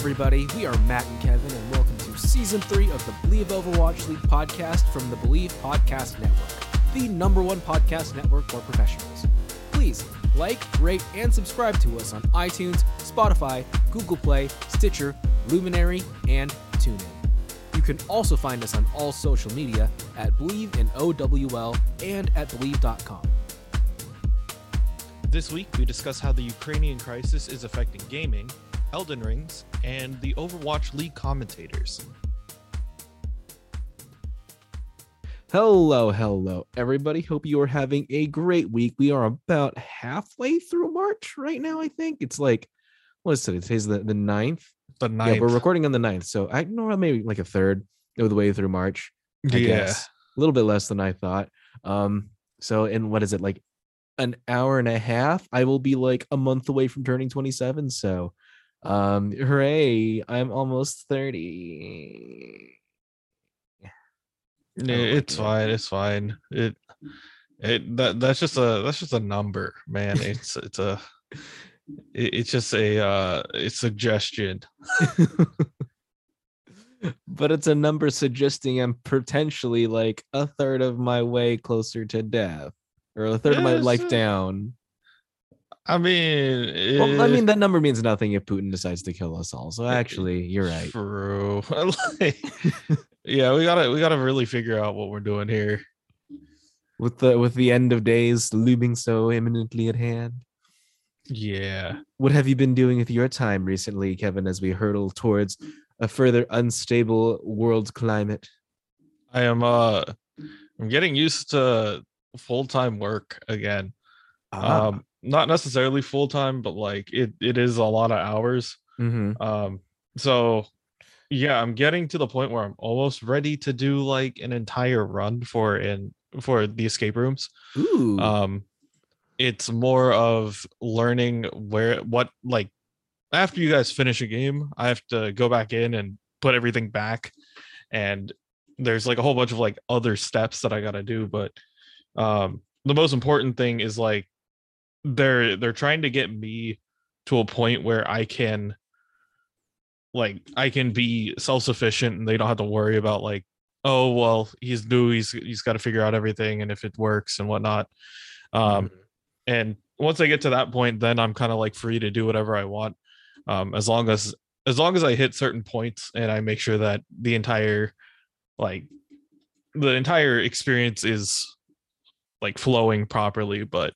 Everybody. We are Matt and Kevin, and welcome to season three of the Believe Overwatch League podcast from the Believe Podcast Network, the number one podcast network for professionals. Please like, rate, and subscribe to us on iTunes, Spotify, Google Play, Stitcher, Luminary, and TuneIn. You can also find us on all social media at Believe in OWL and at Believe.com. This week, we discuss how the Ukrainian crisis is affecting gaming, Elden Rings, and the Overwatch League commentators. Hello, hello, everybody. Hope you are having a great week. We are about halfway through March right now, I think. It's like, what is it? Today's the, the 9th. The ninth. Yeah, we're recording on the 9th. So I know maybe like a third of the way through March. I Yeah. guess. A little bit less than I thought. Um, so in what is it, like an hour and a half? I will be like a month away from turning 27. So um hooray, I'm almost 30. Yeah, like it's it. fine. It's fine. It it that that's just a that's just a number, man. It's it's a it- it's just a uh a suggestion. but it's a number suggesting I'm potentially like a third of my way closer to death or a third of my life uh, down. I mean, Well, I eh, mean, that number means nothing if Putin decides to kill us all. So actually, you're right. True. Like, yeah, we gotta we gotta really figure out what we're doing here. With the with the end of days looming so imminently at hand. Yeah. What have you been doing with your time recently, Kevin, as we hurtle towards a further unstable world climate? I am uh I'm getting used to full-time work again. Ah, Um not necessarily full-time, but like it it is a lot of hours. mhm. Um so yeah, I'm getting to the point where I'm almost ready to do like an entire run for in for the escape rooms. Ooh. um it's more of learning where what like after you guys finish a game i have to go back in and put everything back and there's like a whole bunch of like other steps that i got to do but um the most important thing is like they're they're trying to get me to a point where i can like i can be self-sufficient and they don't have to worry about like oh well he's new he's he's got to figure out everything and if it works and whatnot um Mhm. and once i get to that point then i'm kind of like free to do whatever i want um as long as as long as i hit certain points and i make sure that the entire like the entire experience is like flowing properly but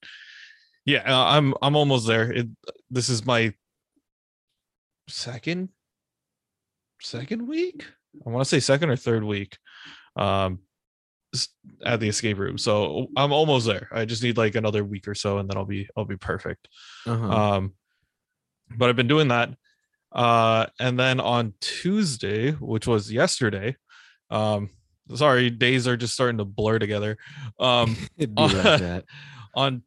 yeah uh, i'm i'm almost there. It, this is my second second week? I want to say second or third week um at the escape room. So i'm almost there. I just need like another week or so and then i'll be i'll be perfect. Uh-huh. um but i've been doing that uh and then on tuesday which was yesterday um sorry days are just starting to blur together. Um that. on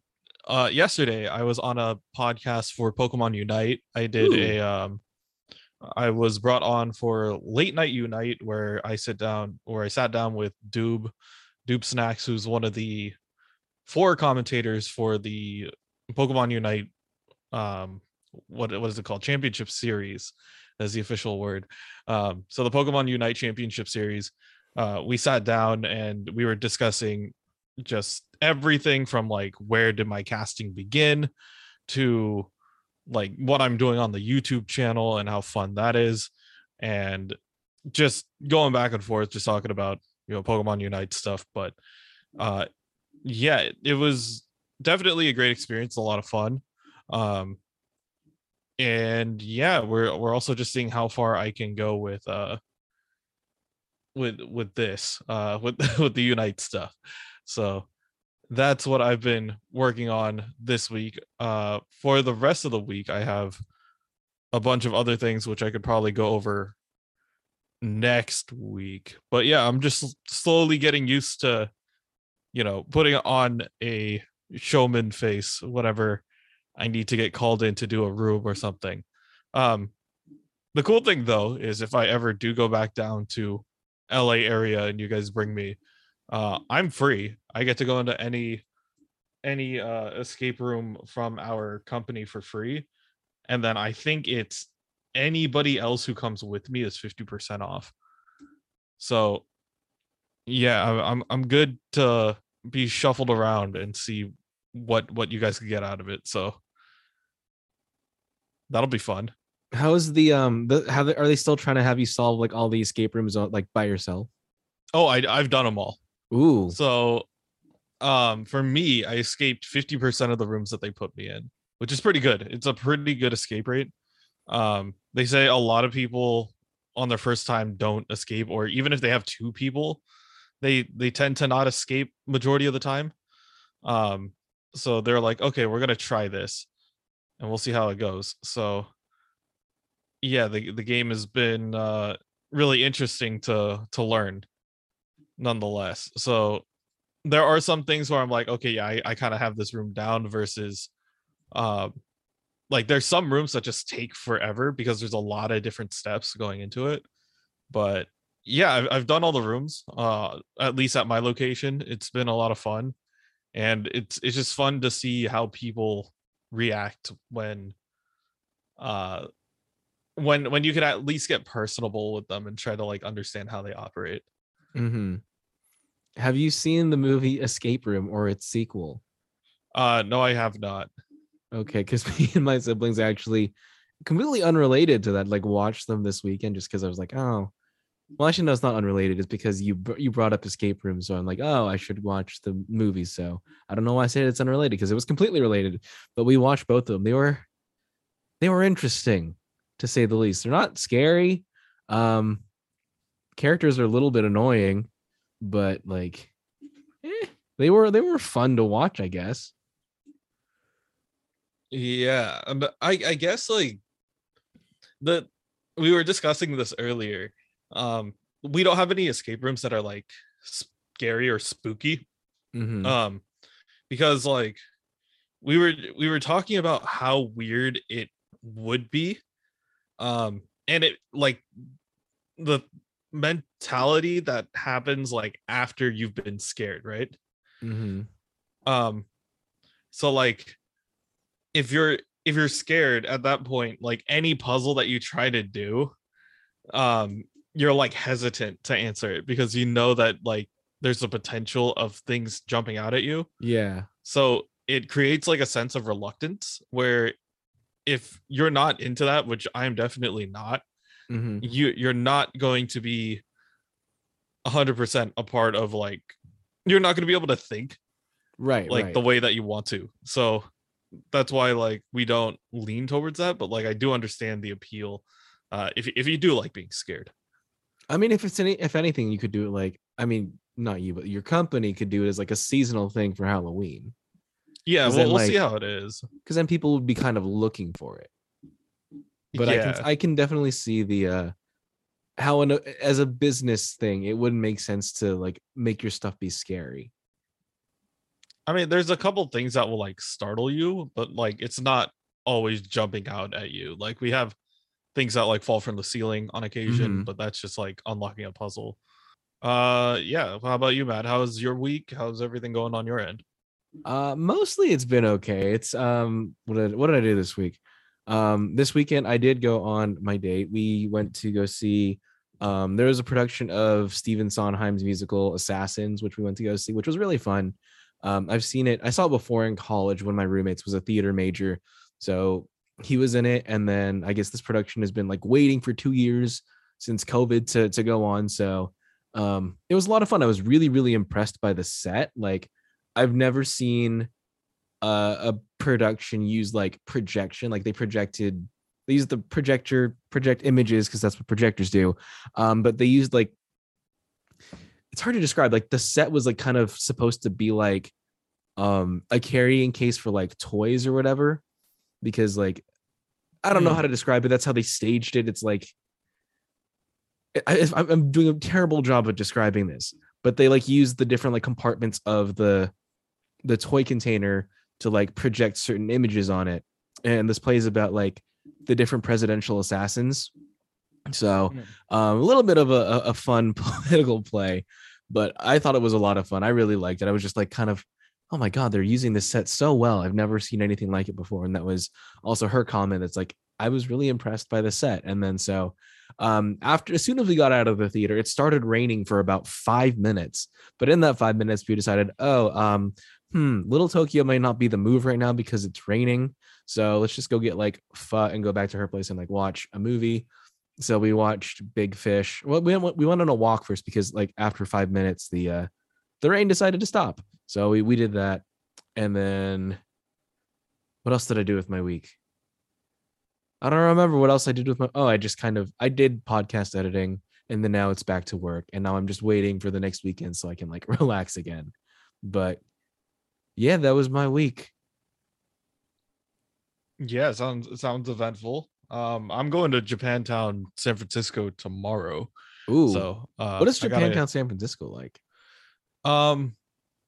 uh yesterday i was on a podcast for pokemon unite. I did Ooh. a um i was brought on for late night unite where i sit down where i sat down with doob doob snacks who's one of the four commentators for the pokemon unite um what what is it called? Championship series as the official word. Um so the pokemon unite championship series uh we sat down and we were discussing just everything from like where did my casting begin to like what I'm doing on the YouTube channel and how fun that is. And just going back and forth just talking about you know Pokemon Unite stuff but uh yeah it, was definitely a great experience a lot of fun. Um and yeah we're we're also just seeing how far I can go with uh with with this uh with with the unite stuff so that's what i've been working on this week. Uh for the rest of the week i have a bunch of other things which i could probably go over next week. But yeah i'm just slowly getting used to you know putting on a showman face whenever i need to get called in to do a room or something. Um the cool thing though is if i ever do go back down to la area and you guys bring me uh i'm free i get to go into any any uh escape room from our company for free and then i think it's anybody else who comes with me is 50% off. So yeah, I'm I'm good to be shuffled around and see what what you guys can get out of it. So that'll be fun. How's the um the how the, are they still trying to have you solve like all the escape rooms like by yourself? Oh, I I've done them all. Ooh. So um for me, I escaped 50% of the rooms that they put me in, which is pretty good. It's a pretty good escape rate. Um they say a lot of people on their first time don't escape or even if they have two people, they they tend to not escape majority of the time. Um so they're like, "Okay, we're going to try this and we'll see how it goes." So yeah, the the game has been uh really interesting to to learn nonetheless. So there are some things where I'm like, okay, yeah, I, I kind of have this room down versus um like there's some rooms that just take forever because there's a lot of different steps going into it. But yeah, I've, I've done all the rooms, uh, at least at my location. It's been a lot of fun. And it's it's just fun to see how people react when uh when when you can at least get personable with them and try to like understand how they operate. Mm-hmm. Have you seen the movie Escape Room or its sequel? Uh no, I have not. Okay, because me and my siblings actually completely unrelated to that, like watched them this weekend just because I was like, oh, well, actually, no, it's not unrelated. It's because you you brought up Escape Room, so I'm like, oh, I should watch the movie. So I don't know why I said it's unrelated because it was completely related. But we watched both of them. They were they were interesting to say the least. They're not scary. Um, characters are a little bit annoying, but like, eh, they were they were fun to watch, I guess. Yeah, and I I guess like the we were discussing this earlier. Um, we don't have any escape rooms that are like scary or spooky. Mhm. Um, because like we were we were talking about how weird it would be. Um, and it like the mentality that happens like after you've been scared, right? Mm-hmm. um so like if you're if you're scared at that point like any puzzle that you try to do um you're like hesitant to answer it because you know that like there's a potential of things jumping out at you Yeah. so it creates like a sense of reluctance where if you're not into that which i'm definitely not Mm-hmm. you you're not going to be 100% a part of like you're not going to be able to think Right. like right. the way that you want to. So that's why like we don't lean towards that, but like I do understand the appeal. Uh if if you do like being scared. I mean, if it's any, if anything, you could do it like, I mean, not you, but your company could do it as like a seasonal thing for Halloween, yeah we'll, then, we'll see how it is. because then people would be kind of looking for it. But I can, I can definitely see the uh how an, as a business thing, it wouldn't make sense to like make your stuff be scary. I mean, there's a couple things that will like startle you, but like it's not always jumping out at you. Like we have things that like fall from the ceiling on occasion, Mhm. but that's just like unlocking a puzzle. Uh yeah, how about you, Matt? How's your week? How's everything going on your end? Uh, mostly it's been okay. It's um, what did what did I do this week? Um, this weekend I did go on my date. We went to go see. Um, there was a production of Stephen Sondheim's musical Assassins, which we went to go see, which was really fun. Um, I've seen it. I saw it before in college when my roommates was a theater major, so he was in it. And then I guess this production has been like waiting for two years since COVID to to go on. So um, it was a lot of fun. I was really really impressed by the set. Like I've never seen uh, a production used like projection, like they projected they used the projector project images because that's what projectors do. Um, but they used like it's hard to describe. Like the set was like kind of supposed to be like um a carrying case for like toys or whatever, because like I don't know Hmm. how to describe it. That's how they staged it. It's like I, I'm doing a terrible job of describing this, but they like used the different like compartments of the the toy container to like project certain images on it. And this plays about like the different presidential assassins. So um, a little bit of a, a a fun political play, but I thought it was a lot of fun. I really liked it. I was just like kind of, oh my god, they're using this set so well. I've never seen anything like it before. And that was also her comment. It's like I was really impressed by the set. And then so um after as soon as we got out of the theater, it started raining for about five minutes. But in that five minutes, we decided, oh, um, hmm, Little Tokyo might not be the move right now because it's raining. So let's just go get like pho and go back to her place and like watch a movie. So we watched Big Fish. Well, we went we went on a walk first because like after five minutes, the uh the rain decided to stop. So we we did that. And then what else did I do with my week? I don't remember what else I did with my oh, I just kind of I did podcast editing and then now it's back to work. And now I'm just waiting for the next weekend so I can like relax again. But yeah, that was my week. Yeah, sounds sounds eventful. Um, I'm going to Japantown, San Francisco tomorrow. Ooh. So, uh, what is I gotta- Japantown, San Francisco like? Um,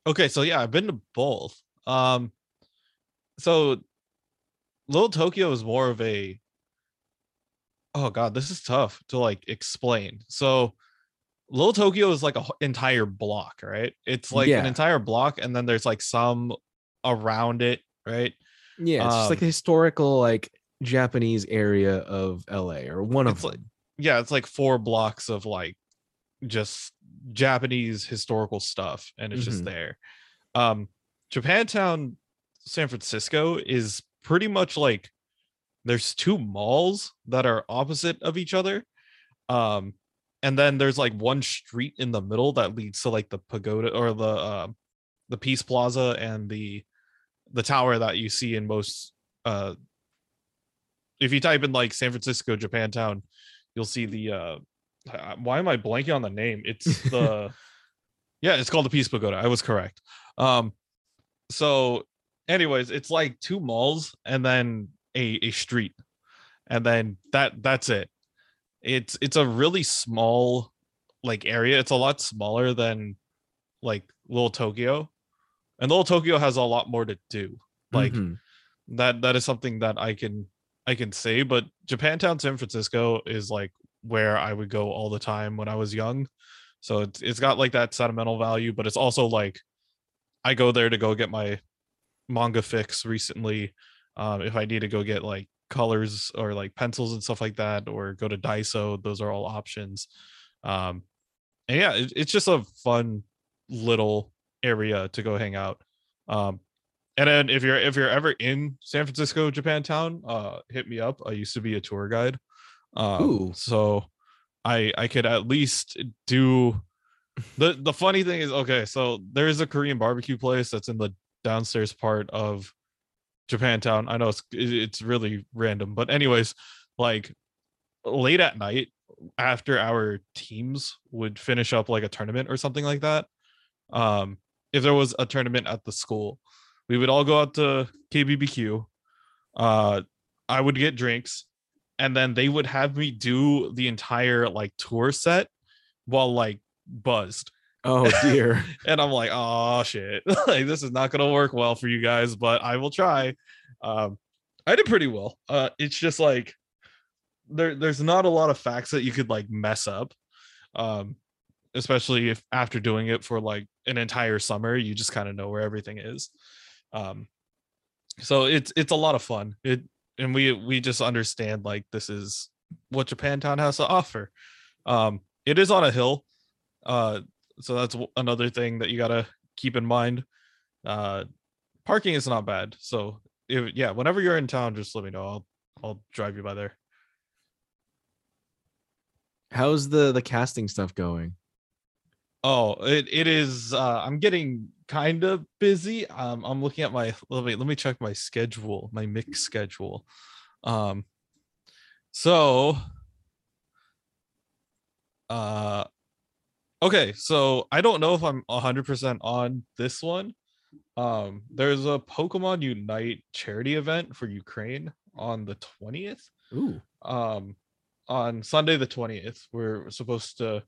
okay, so yeah, I've been to both. Um, so Little Tokyo is more of a. Oh god, this is tough to like explain. So, Little Tokyo is like a h- entire block, right? It's like Yeah. an entire block, and then there's like some around it, right? Yeah, it's just like Um, a historical like Japanese area of LA or one of like- yeah, it's like four blocks of like just Japanese historical stuff, and it's Mhm. just there. Um, Japantown, San Francisco is pretty much like there's two malls that are opposite of each other. Um, and then there's like one street in the middle that leads to like the pagoda or the uh, the Peace Plaza and the the tower that you see in most uh if you type in like San Francisco Japantown, you'll see the uh uh, why am I blanking on the name? It's the yeah, it's called the Peace Pagoda. I was correct. Um so anyways, it's like two malls and then a a street. And then that that's it. It's it's a really small like area. It's a lot smaller than like Little Tokyo. And Little Tokyo has a lot more to do. Like Mhm. that that is something that I can I can say, but Japantown, San Francisco is like where I would go all the time when I was young. So it's it's got like that sentimental value, but it's also like I go there to go get my manga fix recently. Um, if I need to go get like colors or like pencils and stuff like that, or go to Daiso, those are all options. Um, and yeah, it, it's just a fun little area to go hang out. Um, and then if you're if you're ever in San Francisco, Japantown, uh, hit me up. I used to be a tour guide. Um, Ooh. so I I could at least do the the funny thing is okay, so there's a Korean barbecue place that's in the downstairs part of Japantown. I know it's it's really random, but anyways, like late at night after our teams would finish up like a tournament or something like that. Um, if there was a tournament at the school, we would all go out to KBBQ. Uh, I would get drinks, and then they would have me do the entire like tour set while like buzzed. Oh dear. And I'm like, oh shit, like this is not gonna work well for you guys, but I will try. Um, I did pretty well. Uh, it's just like there, there's not a lot of facts that you could like mess up. Um, especially if after doing it for like an entire summer, you just kind of know where everything is. Um, so it's it's a lot of fun. It and we we just understand like this is what Japantown has to offer. Um, it is on a hill. Uh, so that's another thing that you gotta keep in mind. Uh, parking is not bad. So if yeah, whenever you're in town, just let me know. I'll I'll drive you by there. How's the the casting stuff going? Oh, it, it is uh I'm getting kind of busy. Um I'm looking at my let me let me check my schedule, my mix schedule. Um so uh okay, so I don't know if I'm 100% on this one. Um there's a Pokemon Unite charity event for Ukraine on the 20th Ooh. um on Sunday the 20th we're supposed to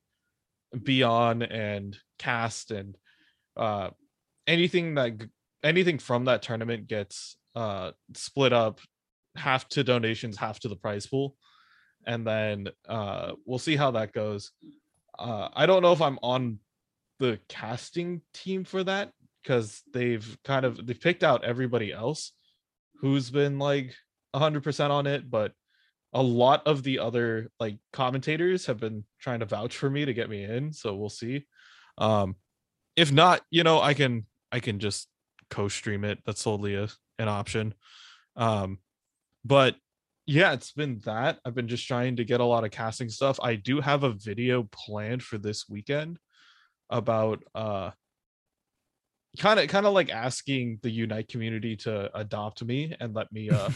be on and cast and uh anything that anything from that tournament gets uh split up half to donations half to the prize pool and then uh we'll see how that goes uh i don't know if i'm on the casting team for that because they've kind of they've picked out everybody else who's been like 100% on it but a lot of the other like commentators have been trying to vouch for me to get me in, so we'll see. Um, if not, you know, I can I can just co-stream it. That's totally a, an option. Um, but yeah, it's been that. I've been just trying to get a lot of casting stuff. I do have a video planned for this weekend about uh kind of kind of like asking the unite community to adopt me and let me uh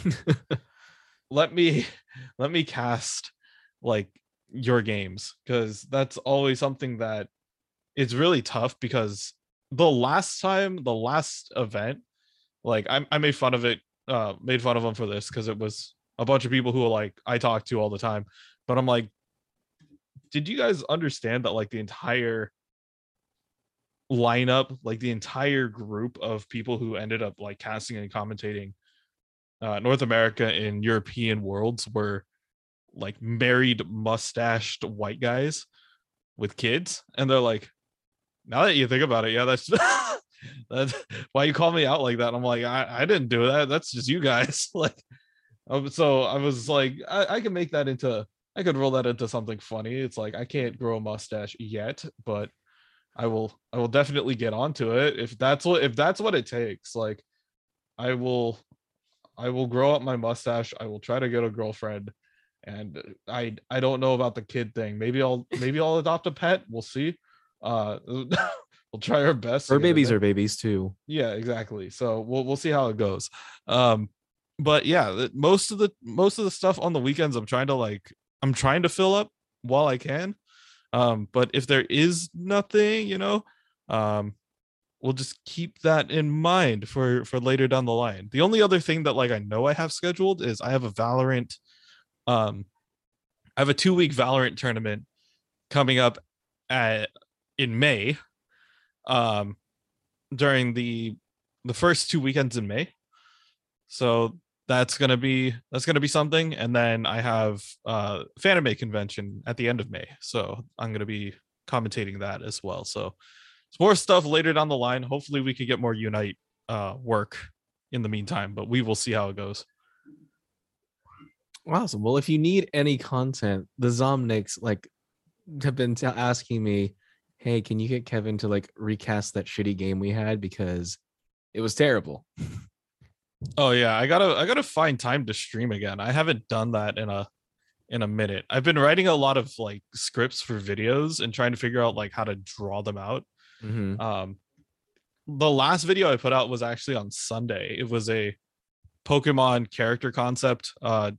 let me let me cast like your games because that's always something that is really tough because the last time the last event like I, I made fun of it uh made fun of them for this because it was a bunch of people who are like i talk to all the time but i'm like did you guys understand that like the entire lineup like the entire group of people who ended up like casting and commentating uh north america and european worlds were like married mustached white guys with kids? And they're like now that you think about it yeah that's that's why you call me out like that? I'm like i, I didn't do that. That's just you guys. Like so i was like I, I can make that into i could roll that into something funny it's like i can't grow a mustache yet but I will I will definitely get onto it if that's what if that's what it takes. Like I will I will grow up my mustache. I will try to get a girlfriend. And I I don't know about the kid thing. Maybe I'll maybe I'll adopt a pet. We'll see. Uh we'll try our best. Or babies are babies too. Yeah, exactly. So we'll we'll see how it goes. Um but yeah, most of the most of the stuff on the weekends I'm trying to like I'm trying to fill up while I can um, but if there is nothing, you know, um, we'll just keep that in mind for for later down the line. The only other thing that like I know I have scheduled is I have a Valorant, um, I have a two week Valorant tournament coming up at in May, um, during the the first two weekends in May. So that's gonna be that's gonna be something and then i have uh fanime convention at the end of may so i'm gonna be commentating that as well so it's more stuff later down the line. Hopefully we can get more unite uh work in the meantime but we will see how it goes. Awesome. Well if you need any content the zomnics like have been t- asking me hey can you get kevin to like recast that shitty game we had? Because it was terrible Oh yeah, I gotta I gotta find time to stream again. I haven't done that in a in a minute. I've been writing a lot of like scripts for videos and trying to figure out like how to draw them out. Mhm. Um the last video I put out was actually on Sunday. It was a Pokemon character concept. Uh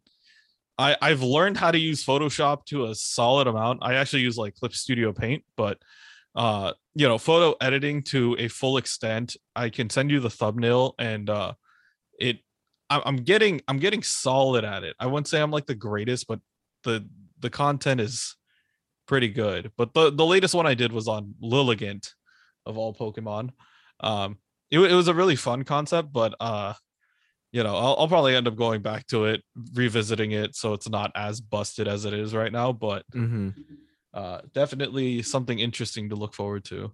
I I've learned how to use Photoshop to a solid amount. I actually use like Clip Studio Paint, but uh you know, photo editing to a full extent. I can send you the thumbnail and uh it i'm getting i'm getting solid at it. I wouldn't say i'm like the greatest but the the content is pretty good. But the the latest one i did was on lilligant of all pokemon. Um it, it was a really fun concept but uh you know I'll, I'll probably end up going back to it revisiting it so it's not as busted as it is right now but Mhm. uh definitely something interesting to look forward to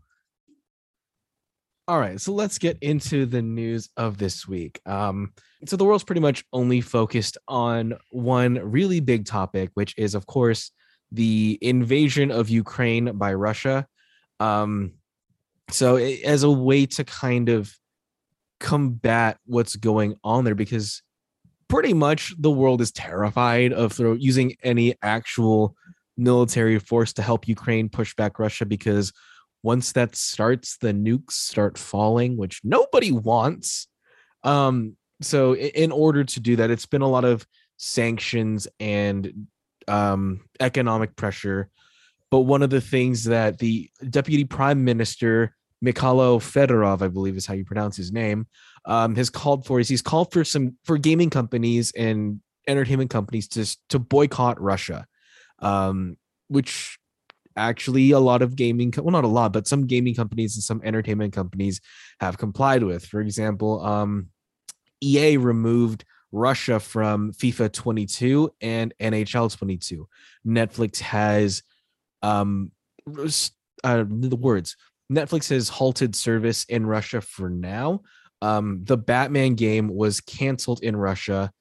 All right, so let's get into the news of this week. Um, so the world's pretty much only focused on one really big topic, which is, of course, the invasion of Ukraine by Russia. Um, so a- as a way to kind of combat what's going on there, because pretty much the world is terrified of throw, using any actual military force to help Ukraine push back Russia because once that starts the nukes start falling which nobody wants. Um so in order to do that it's been a lot of sanctions and um economic pressure. But one of the things that the deputy prime minister Mikhailo Fedorov, I believe is how you pronounce his name, um, has called for is he's called for some for gaming companies and entertainment companies to to boycott Russia, um, which actually a lot of gaming co- well not a lot but some gaming companies and some entertainment companies have complied with. For example um ea removed russia from fifa 22 and nhl 22 netflix has um uh, the words netflix has halted service in russia for now. Um the batman game was canceled in russia.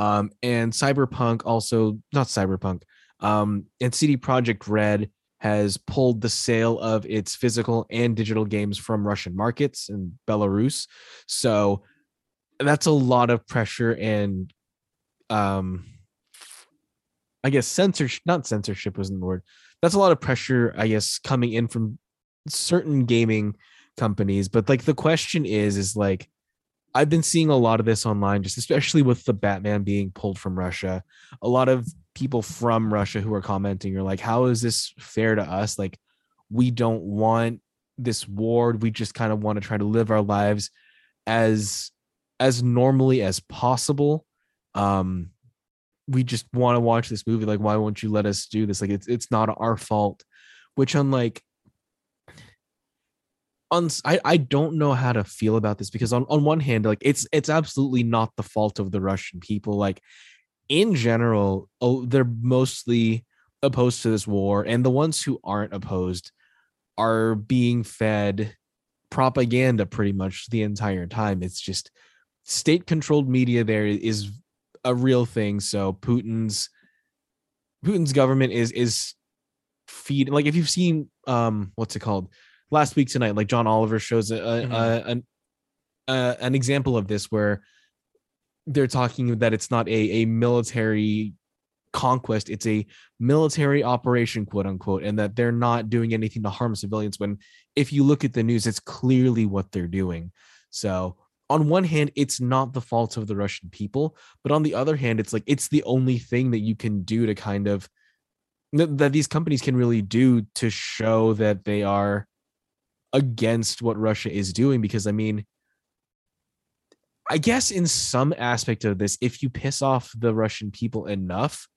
Um, and Cyberpunk also not Cyberpunk. Um, and CD Projekt Red has pulled the sale of its physical and digital games from Russian markets and Belarus. So that's a lot of pressure and um I guess censorship not censorship wasn't the word. That's a lot of pressure, I guess, coming in from certain gaming companies. But like the question is, is like I've been seeing a lot of this online, just especially with the Batman being pulled from Russia. A lot of people from Russia who are commenting are like, how is this fair to us? Like, we don't want this war. We just kind of want to try to live our lives as as normally as possible. Um, we just want to watch this movie. Like, why won't you let us do this? Like, it's it's not our fault. Which, unlike on I, I don't know how to feel about this because on, on one hand like it's it's absolutely not the fault of the russian people like in general, oh, they're mostly opposed to this war, and the ones who aren't opposed are being fed propaganda pretty much the entire time. It's just state controlled media there is a real thing. So Putin's Putin's government is is feed like if you've seen um what's it called last week tonight like John Oliver shows a, mm-hmm. a, an a, an example of this where they're talking that it's not a, a military conquest it's a military operation quote unquote and that they're not doing anything to harm civilians when if you look at the news it's clearly what they're doing so on one hand it's not the fault of the russian people but on the other hand it's like it's the only thing that you can do to kind of that these companies can really do to show that they are against what russia is doing because i mean I guess in some aspect of this, if you piss off the Russian people enough,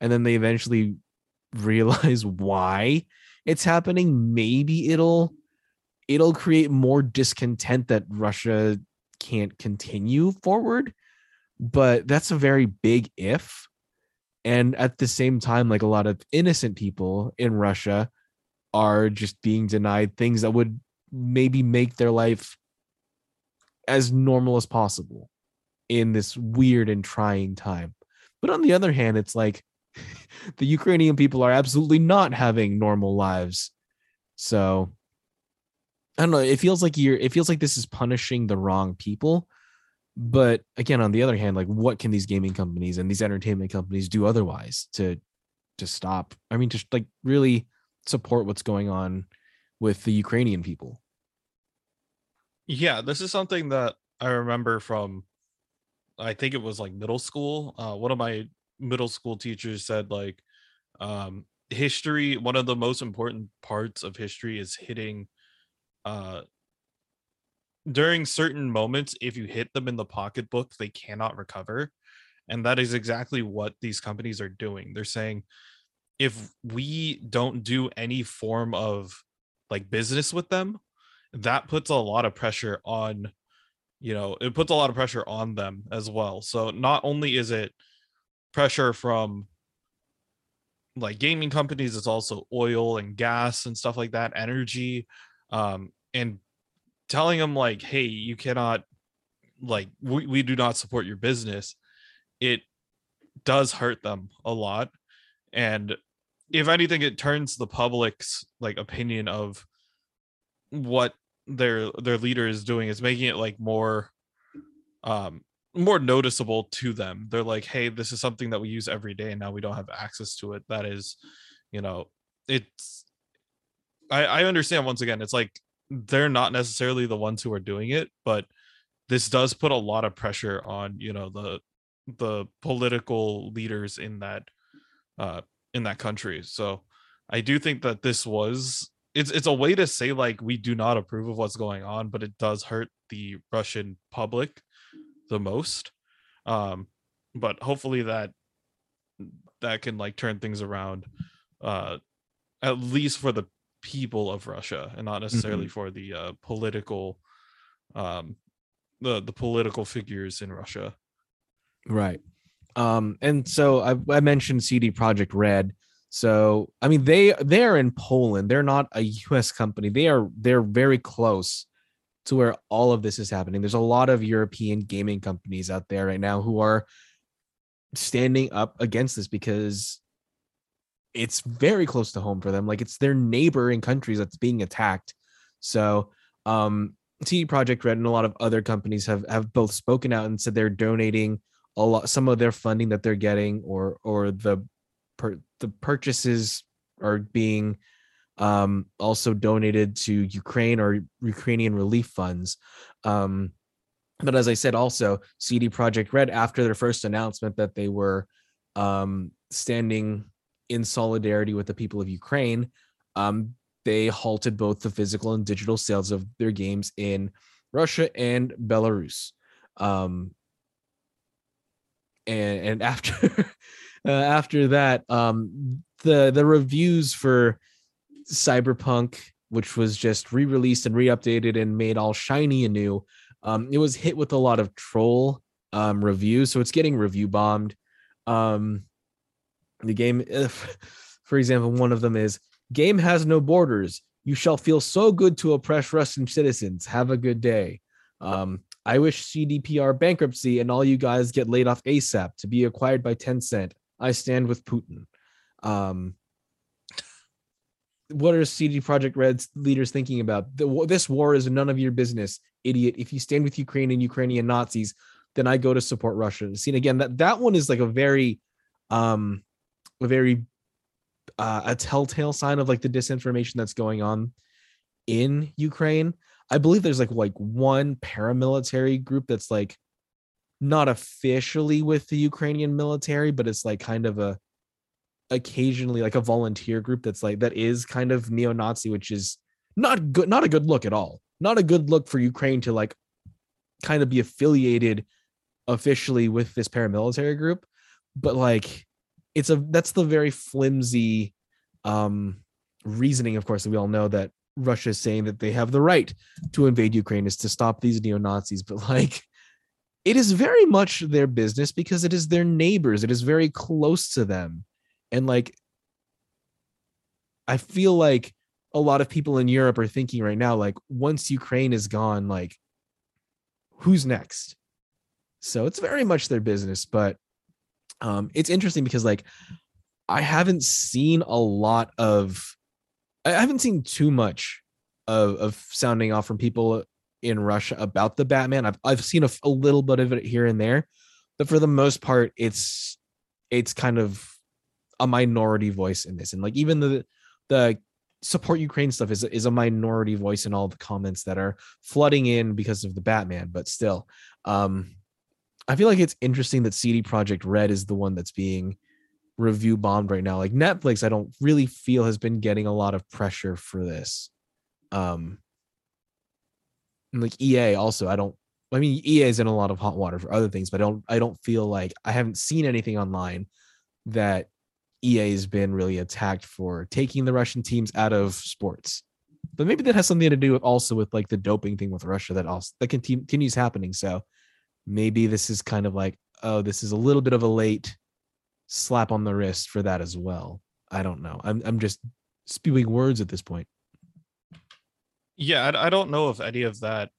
and then they eventually realize why it's happening, maybe it'll it'll create more discontent that Russia can't continue forward. But that's a very big if. And at the same time, like a lot of innocent people in Russia are just being denied things that would maybe make their life as normal as possible in this weird and trying time. But on the other hand, it's like the Ukrainian people are absolutely not having normal lives. So I don't know. It feels like you're, it feels like this is punishing the wrong people. But again, on the other hand, like what can these gaming companies and these entertainment companies do otherwise to to stop? I mean, to like really support what's going on with the Ukrainian people. Yeah, this is something that I remember from I think it was like middle school. Uh, one of my middle school teachers said like um, history one of the most important parts of history is hitting uh during certain moments if you hit them in the pocketbook they cannot recover and that is exactly what these companies are doing they're saying if we don't do any form of like business with them that puts a lot of pressure on you know it puts a lot of pressure on them as well. So not only is it pressure from like gaming companies it's also oil and gas and stuff like that energy um and telling them like hey you cannot like we, we do not support your business it does hurt them a lot and if anything it turns the public's like opinion of what their their leader is doing is making it like more um more noticeable to them. They're like hey this is something that we use every day and now we don't have access to it. That is you know it's i i understand once again it's like they're not necessarily the ones who are doing it but this does put a lot of pressure on you know the the political leaders in that uh in that country. So i do think that this was it's it's a way to say like we do not approve of what's going on but it does hurt the russian public the most. Um but hopefully that that can like turn things around uh at least for the people of russia and not necessarily mm-hmm. for the uh political um the the political figures in russia. Right um and so i, I mentioned cd projekt red so I mean they they're in Poland. They're not a US company. They are they're very close to where all of this is happening. There's a lot of European gaming companies out there right now who are standing up against this because it's very close to home for them. Like it's their neighboring countries that's being attacked. So um CD Projekt Red and a lot of other companies have have both spoken out and said they're donating a lot some of their funding that they're getting or or the per, the purchases are being um also donated to Ukraine or Ukrainian relief funds. Um but as I said also CD Projekt Red after their first announcement that they were um standing in solidarity with the people of Ukraine, um, they halted both the physical and digital sales of their games in Russia and Belarus. Um, and and after uh, after that, um, the the reviews for Cyberpunk, which was just re-released and re-updated and made all shiny and new, um, it was hit with a lot of troll um, reviews, so it's getting review bombed. Um, the game, if, for example, one of them is game has no borders. You shall feel so good to oppress Russian citizens. Have a good day. Um, I wish CDPR bankruptcy and all you guys get laid off ASAP to be acquired by Tencent. I stand with Putin. Um, what are CD Projekt Red's leaders thinking about? The, this war is none of your business, idiot. If you stand with Ukraine and Ukrainian Nazis, then I go to support Russia. See, again, that that one is like a very um a very uh, a telltale sign of like the disinformation that's going on in Ukraine. I believe there's like like one paramilitary group that's like not officially with the Ukrainian military, but it's like kind of a occasionally like a volunteer group that's like that is kind of neo-Nazi, which is not good, not a good look at all. Not a good look for Ukraine to like kind of be affiliated officially with this paramilitary group. But like it's a that's the very flimsy um reasoning of course we all know that russia saying that they have the right to invade ukraine is to stop these neo-nazis but like it is very much their business because it is their neighbors. It is very close to them. And like i feel like a lot of people in europe are thinking right now like once ukraine is gone like who's next? So it's very much their business but um it's interesting because like i haven't seen a lot of i haven't seen too much of of sounding off from people in russia about the batman. I've, I've seen a, a little bit of it here and there but for the most part it's it's kind of a minority voice in this. And like even the the support ukraine stuff is, is a minority voice in all the comments that are flooding in because of the batman but still um I feel like it's interesting that CD Projekt Red is the one that's being review bombed right now. Like Netflix, I don't really feel has been getting a lot of pressure for this. Um like EA also, I don't I mean EA is in a lot of hot water for other things, but I don't I don't feel like I haven't seen anything online that EA has been really attacked for taking the Russian teams out of sports. But maybe that has something to do with also with like the doping thing with Russia that also that continues happening. So maybe this is kind of like, oh, this is a little bit of a late slap on the wrist for that as well. I don't know. I'm I'm just spewing words at this point. Yeah, I, I don't know if any of that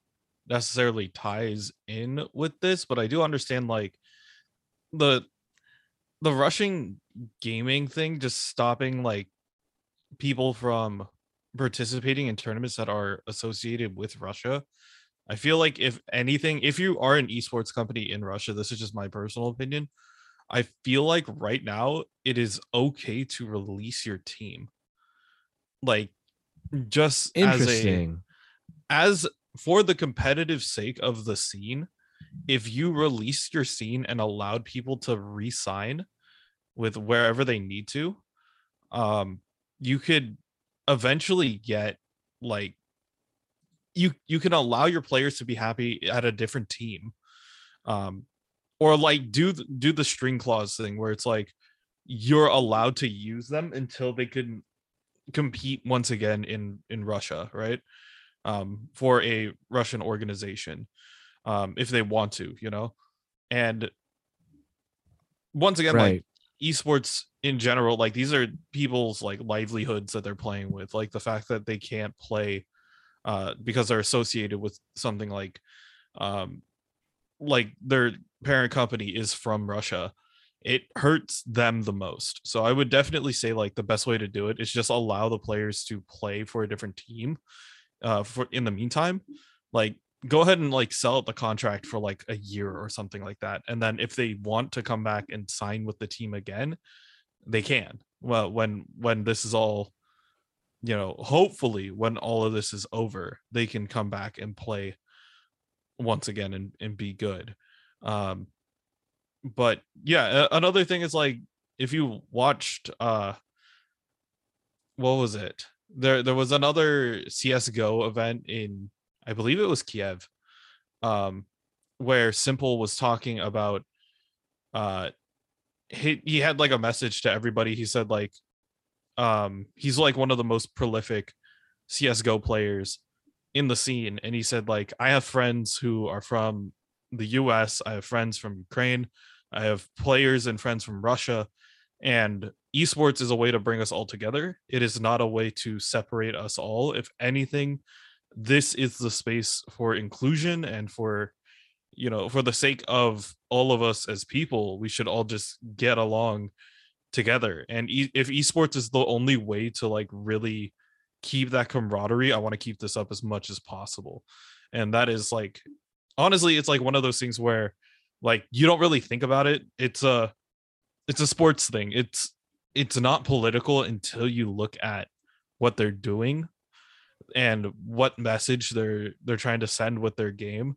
necessarily ties in with this, but I do understand like the the rushing gaming thing just stopping like people from participating in tournaments that are associated with Russia I feel like if anything, if you are an esports company in Russia, this is just my personal opinion. I feel like right now it is okay to release your team. Like just interesting as, a, as for the competitive sake of the scene, if you release your scene and allowed people to re-sign with wherever they need to, um, you could eventually get like you you can allow your players to be happy at a different team um or like do do the string clause thing where it's like you're allowed to use them until they can compete once again in in Russia right um for a Russian organization um if they want to you know and once again right. like esports in general like these are people's like livelihoods that they're playing with like the fact that they can't play uh, because they're associated with something like um, like their parent company is from Russia it hurts them the most. So I would definitely say like the best way to do it is just allow the players to play for a different team uh for in the meantime. Like go ahead and like sell the contract for like a year or something like that. And then if they want to come back and sign with the team again, they can. Well, when when this is all you know, hopefully when all of this is over, they can come back and play once again and, and be good. Um but yeah, another thing is like if you watched uh what was it? There there was another CS:GO event in I believe it was Kiev um where s1mple was talking about uh he he had like a message to everybody. He said like um he's like one of the most prolific CS:GO players in the scene and he said like I have friends who are from the US, I have friends from Ukraine, I have players and friends from Russia, and esports is a way to bring us all together. It is not a way to separate us all. If anything, this is the space for inclusion and for you know for the sake of all of us as people we should all just get along together and e- if esports is the only way to like really keep that camaraderie i want to keep this up as much as possible. And that is like honestly it's like one of those things where like you don't really think about it. It's a it's a sports thing. It's it's not political until you look at what they're doing and what message they're they're trying to send with their game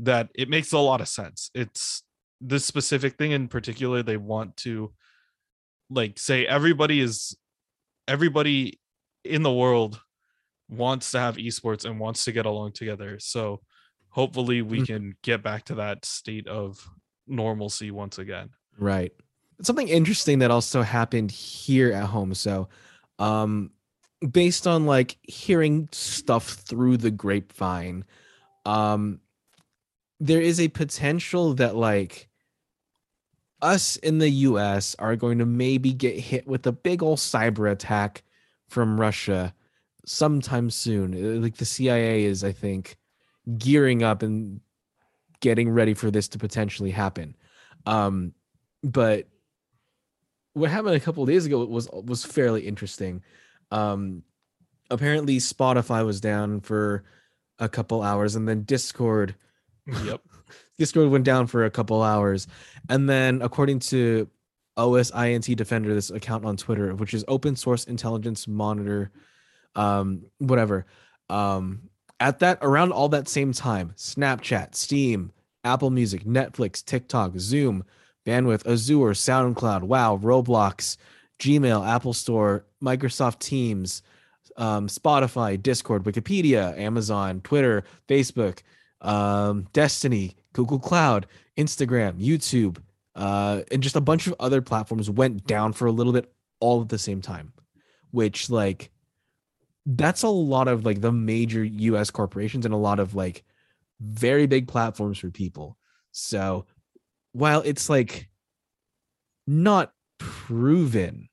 that it makes a lot of sense. It's this specific thing in particular they want to like say everybody is everybody in the world wants to have esports and wants to get along together so hopefully we mm-hmm. can get back to that state of normalcy once again. Right. Something interesting that also happened here at home. So, um, based on like hearing stuff through the grapevine, um, there is a potential that like us in the US are going to maybe get hit with a big old cyber attack from Russia sometime soon. Like the CIA is, I think, gearing up and getting ready for this to potentially happen. Um, but what happened a couple days ago was was fairly interesting. Um, apparently, Spotify was down for a couple hours, and then Discord. Yep. Discord went down for a couple hours, and then according to OSINT Defender, this account on Twitter, which is Open Source Intelligence Monitor, um, whatever. Um, at that around all that same time, Snapchat, Steam, Apple Music, Netflix, TikTok, Zoom, Bandwidth, Azure, SoundCloud, Wow, Roblox, Gmail, Apple Store, Microsoft Teams, um, Spotify, Discord, Wikipedia, Amazon, Twitter, Facebook, um, Destiny, Google Cloud, Instagram, YouTube, uh, and just a bunch of other platforms went down for a little bit all at the same time, which like that's a lot of like the major US corporations and a lot of like very big platforms for people. So while it's like not proven,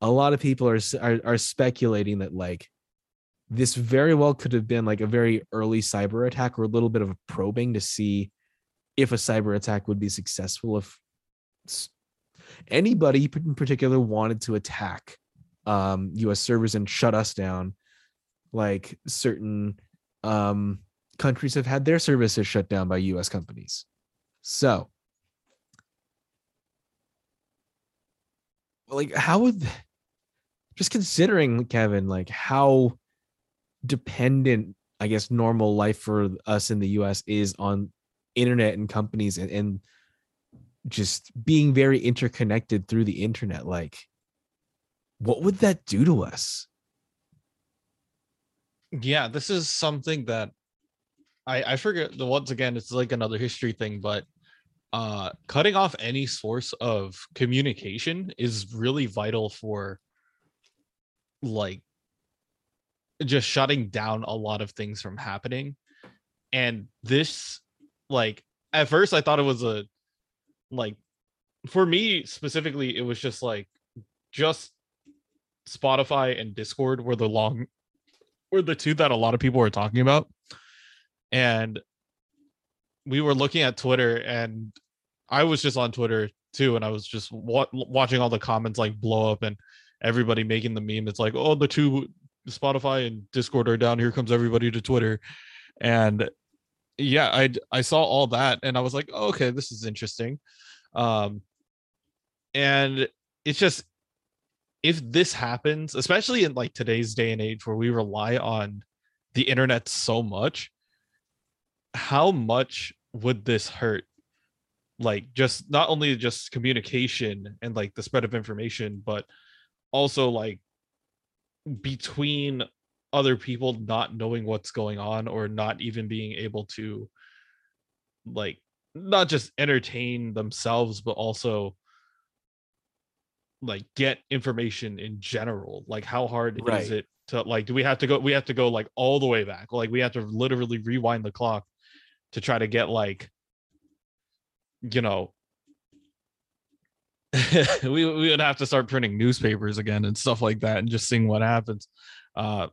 a lot of people are, are are, speculating that like this very well could have been like a very early cyber attack or a little bit of a probing to see if a cyber attack would be successful if anybody in particular wanted to attack um, U.S. servers and shut us down, like certain um, countries have had their services shut down by U.S. companies. So, like, how would just considering Kevin, like how dependent I guess normal life for us in the US is on internet and companies and, and just being very interconnected through the internet. Like, what would that do to us? Yeah, this is something that I I forget the once again it's like another history thing, but uh cutting off any source of communication is really vital for like just shutting down a lot of things from happening. And this like at first I thought it was a like for me specifically it was just like just Spotify and Discord were the long were the two that a lot of people were talking about. And we were looking at Twitter and I was just on Twitter too, and I was just wa- watching all the comments like blow up and everybody making the meme. It's like, oh, the two Spotify and Discord are down. Here comes everybody to Twitter, and yeah, I I saw all that and I was like, oh, okay, this is interesting. Um, and it's just if this happens, especially in like today's day and age where we rely on the internet so much, how much would this hurt? Like just not only just communication and like the spread of information, but also like between other people not knowing what's going on or not even being able to like not just entertain themselves but also like get information in general. Like how hard Right. is it to like do we have to go we have to go like all the way back? Like we have to literally rewind the clock to try to get like you know we, we would have to start printing newspapers again and stuff like that and just seeing what happens. Uh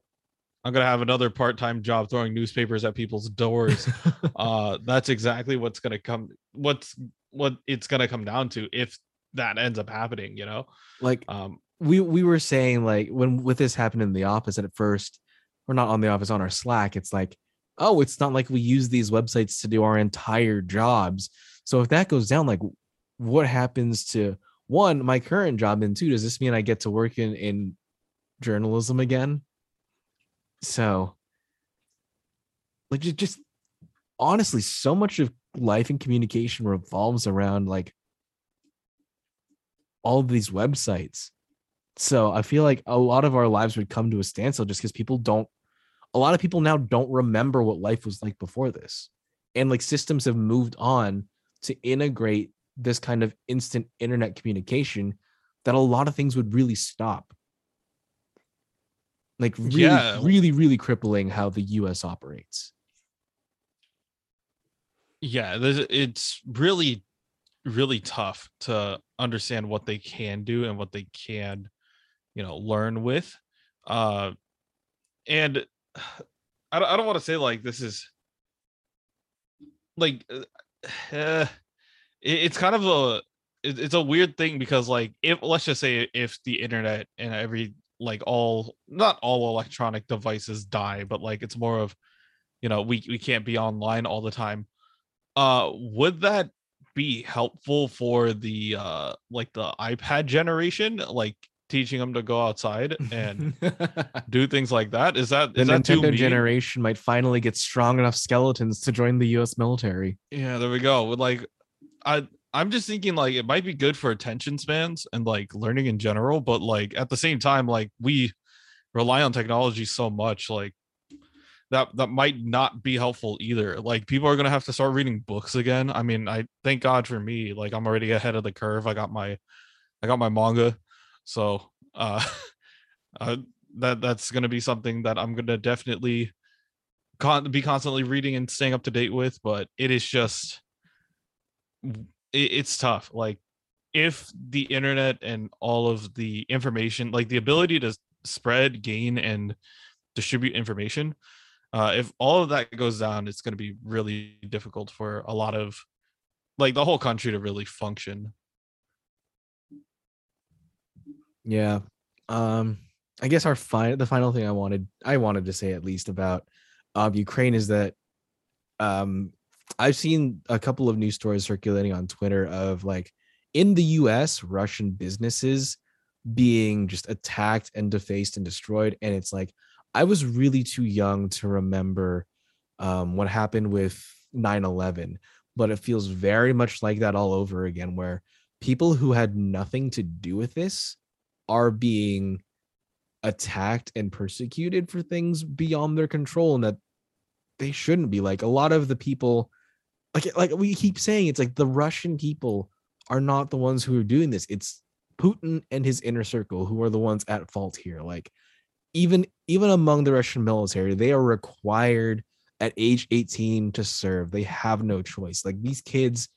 i'm gonna have another part-time job throwing newspapers at people's doors. Uh that's exactly what's gonna come what's what it's gonna come down to if that ends up happening you know? Like um we we were saying like when with this happened in the office at first we're not on the office on our slack it's like oh it's not like we use these websites to do our entire jobs. So if that goes down like what happens to one my current job and two does this mean i get to work in in journalism again so like ju- just honestly so much of life and communication revolves around like all these websites so I feel like a lot of our lives would come to a standstill just because people don't, a lot of people now don't remember what life was like before this. And like systems have moved on to integrate this kind of instant internet communication that a lot of things would really stop. Like really, Yeah. really, really crippling how the US operates. yeah there's, it's really really tough to understand what they can do and what they can you know learn with uh and i don't, I don't want to say like this is like uh, eh, it- it's kind of a it's a weird thing because like if let's just say if the internet and every like all not all electronic devices die but like it's more of you know we we can't be online all the time. Uh would that be helpful for the uh like the ipad generation like teaching them to go outside and do things like that? Is that the is that Nintendo generation might finally get strong enough skeletons to join the US military. yeah there we go. Like i i'm just thinking like it might be good for attention spans and like learning in general but like at the same time like we rely on technology so much like that that might not be helpful either. Like people are to have to start reading books again. I mean i thank god for me like i'm already ahead of the curve. I got my i got my manga so uh, uh that that's to be something that i'm to definitely con- be constantly reading and staying up to date with but it is just it, it's tough like if the internet and all of the information like the ability to spread gain and distribute information uh if all of that goes down it's going to be really difficult for a lot of like the whole country to really function Yeah. Um I guess our final the final thing I wanted I wanted to say at least about um Ukraine is that um I've seen a couple of news stories circulating on Twitter of like in the US Russian businesses being just attacked and defaced and destroyed and it's like I was really too young to remember um what happened with 9/11 but it feels very much like that all over again where people who had nothing to do with this are being attacked and persecuted for things beyond their control and that they shouldn't be. Like a lot of the people like like we keep saying it's like the russian people are not the ones who are doing this. It's putin and his inner circle who are the ones at fault here. Like even even among the russian military they are required at age 18 to serve. They have no choice. Like these kids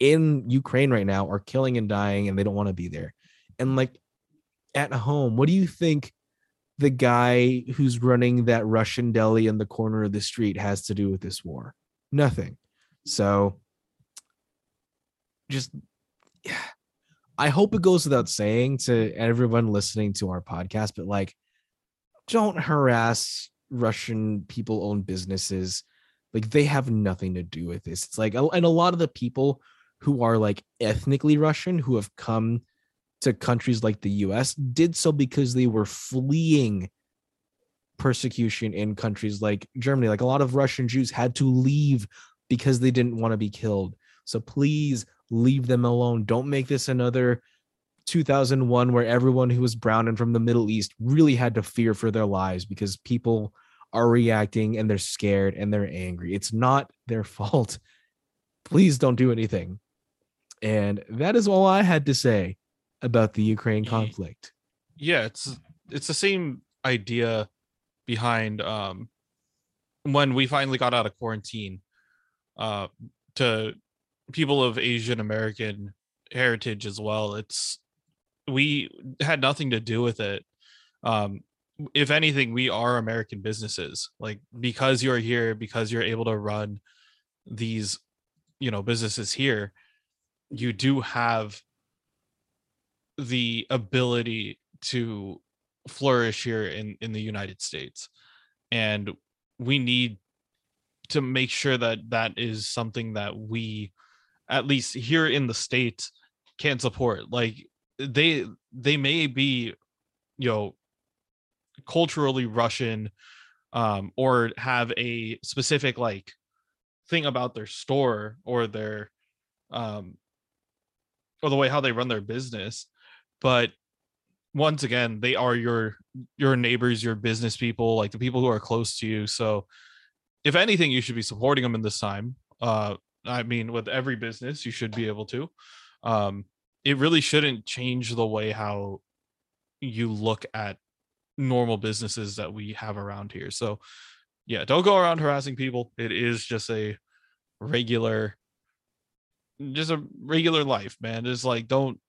in ukraine right now are killing and dying and they don't want to be there. And like at home, what do you think the guy who's running that Russian deli in the corner of the street has to do with this war? Nothing. So just I hope it goes without saying to everyone listening to our podcast, but like, don't harass Russian people owned businesses. Like, they have nothing to do with this. It's like, oh, and a lot of the people who are like ethnically Russian who have come to countries like the US did so because they were fleeing persecution in countries like Germany. Like a lot of Russian Jews had to leave because they didn't want to be killed. So please leave them alone. Don't make this another 2001 where everyone who was brown and from the Middle East really had to fear for their lives because people are reacting and they're scared and they're angry. It's not their fault. Please don't do anything. And that is all I had to say about the Ukraine conflict. Yeah, it's it's the same idea behind um when we finally got out of quarantine uh to people of Asian American heritage as well. It's we had nothing to do with it. Um if anything, we are American businesses. Like because you're here, because you're able to run these, you know, businesses here, you do have the ability to flourish here in in the United States and we need to make sure that that is something that we at least here in the states can support. Like they they may be you know culturally russian um or have a specific like thing about their store or their um or the way how they run their business. But once again they are your your neighbors your business people like the people who are close to you. So if anything you should be supporting them in this time. Uh i mean with every business you should be able to. Um it really shouldn't change the way how you look at normal businesses that we have around here. So yeah don't go around harassing people. It is just a regular just a regular life man. Just like don't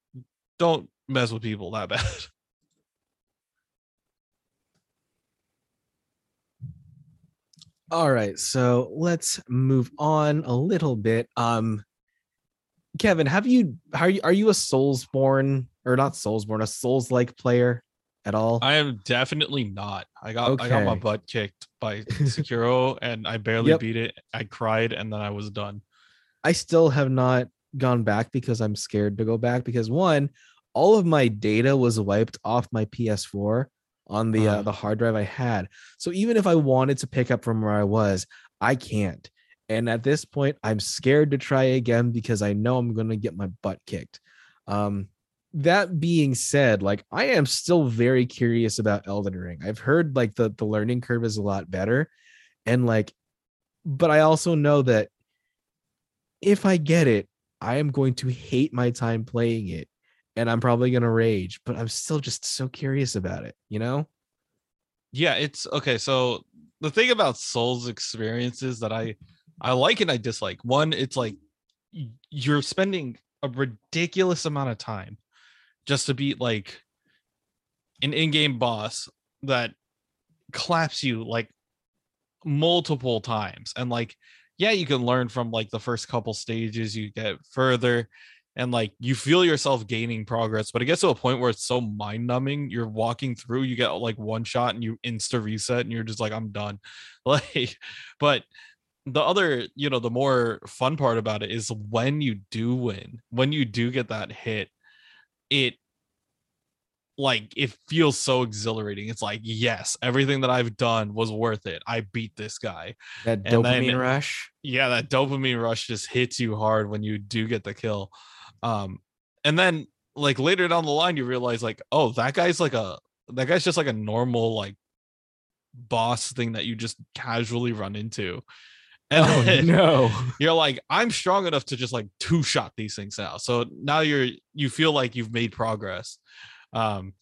don't mess with people that bad. All right, so let's move on a little bit. Um Kevin, have you are you are you a Soulsborne or not Soulsborne, a Souls like player at all? I am definitely not. I got okay. I got my butt kicked by Sekiro and I barely yep. beat it. I cried and then I was done. I still have not gone back because I'm scared to go back because one, all of my data was wiped off my PS4 on the uh, uh-huh. the hard drive I had. So even if I wanted to pick up from where I was, I can't. And at this point, I'm scared to try again because I know I'm going to get my butt kicked. Um, that being said, like I am still very curious about Elden Ring. I've heard like the the learning curve is a lot better, and like, but I also know that if I get it, I am going to hate my time playing it and I'm probably gonna rage, but I'm still just so curious about it, you know? Yeah, it's okay. So the thing about Souls experiences that I I like and I dislike. One, it's like you're spending a ridiculous amount of time just to beat like an in-game boss that claps you like multiple times and like yeah you can learn from like the first couple stages you get further and like you feel yourself gaining progress but it gets to a point where it's so mind numbing you're walking through you get like one shot and you insta reset and you're just like i'm done. Like but the other you know the more fun part about it is when you do win when you do get that hit it like it feels so exhilarating. It's like yes everything that i've done was worth it. I beat this guy. That dopamine then, rush? Yeah that dopamine rush just hits you hard when you do get the kill um, and then like later down the line, you realize like, oh, that guy's like a that guy's just like a normal like boss thing that you just casually run into. And oh, no, you're like, I'm strong enough to just like two shot these things now. So now you're you feel like you've made progress. Um,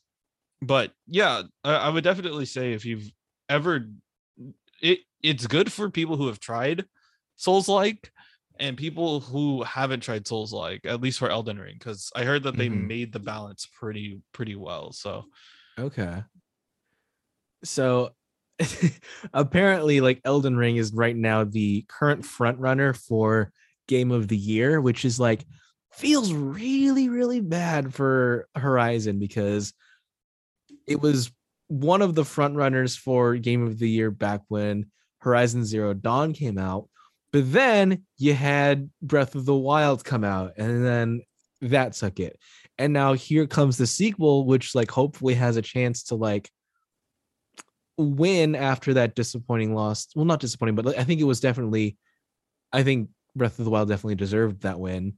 but yeah, I, I would definitely say if you've ever it it's good for people who have tried Souls like and people who haven't tried Souls like, at least for Elden Ring, because I heard that they mm-hmm. made the balance pretty pretty well. So okay. So apparently, like Elden Ring is right now the current front runner for game of the year, which is like feels really, really bad for Horizon because it was one of the front runners for Game of the Year back when Horizon Zero Dawn came out. But then you had Breath of the Wild come out, and then that took it. And now here comes the sequel, which like hopefully has a chance to like win after that disappointing loss. Well, not disappointing, but I think it was definitely, I think Breath of the Wild definitely deserved that win.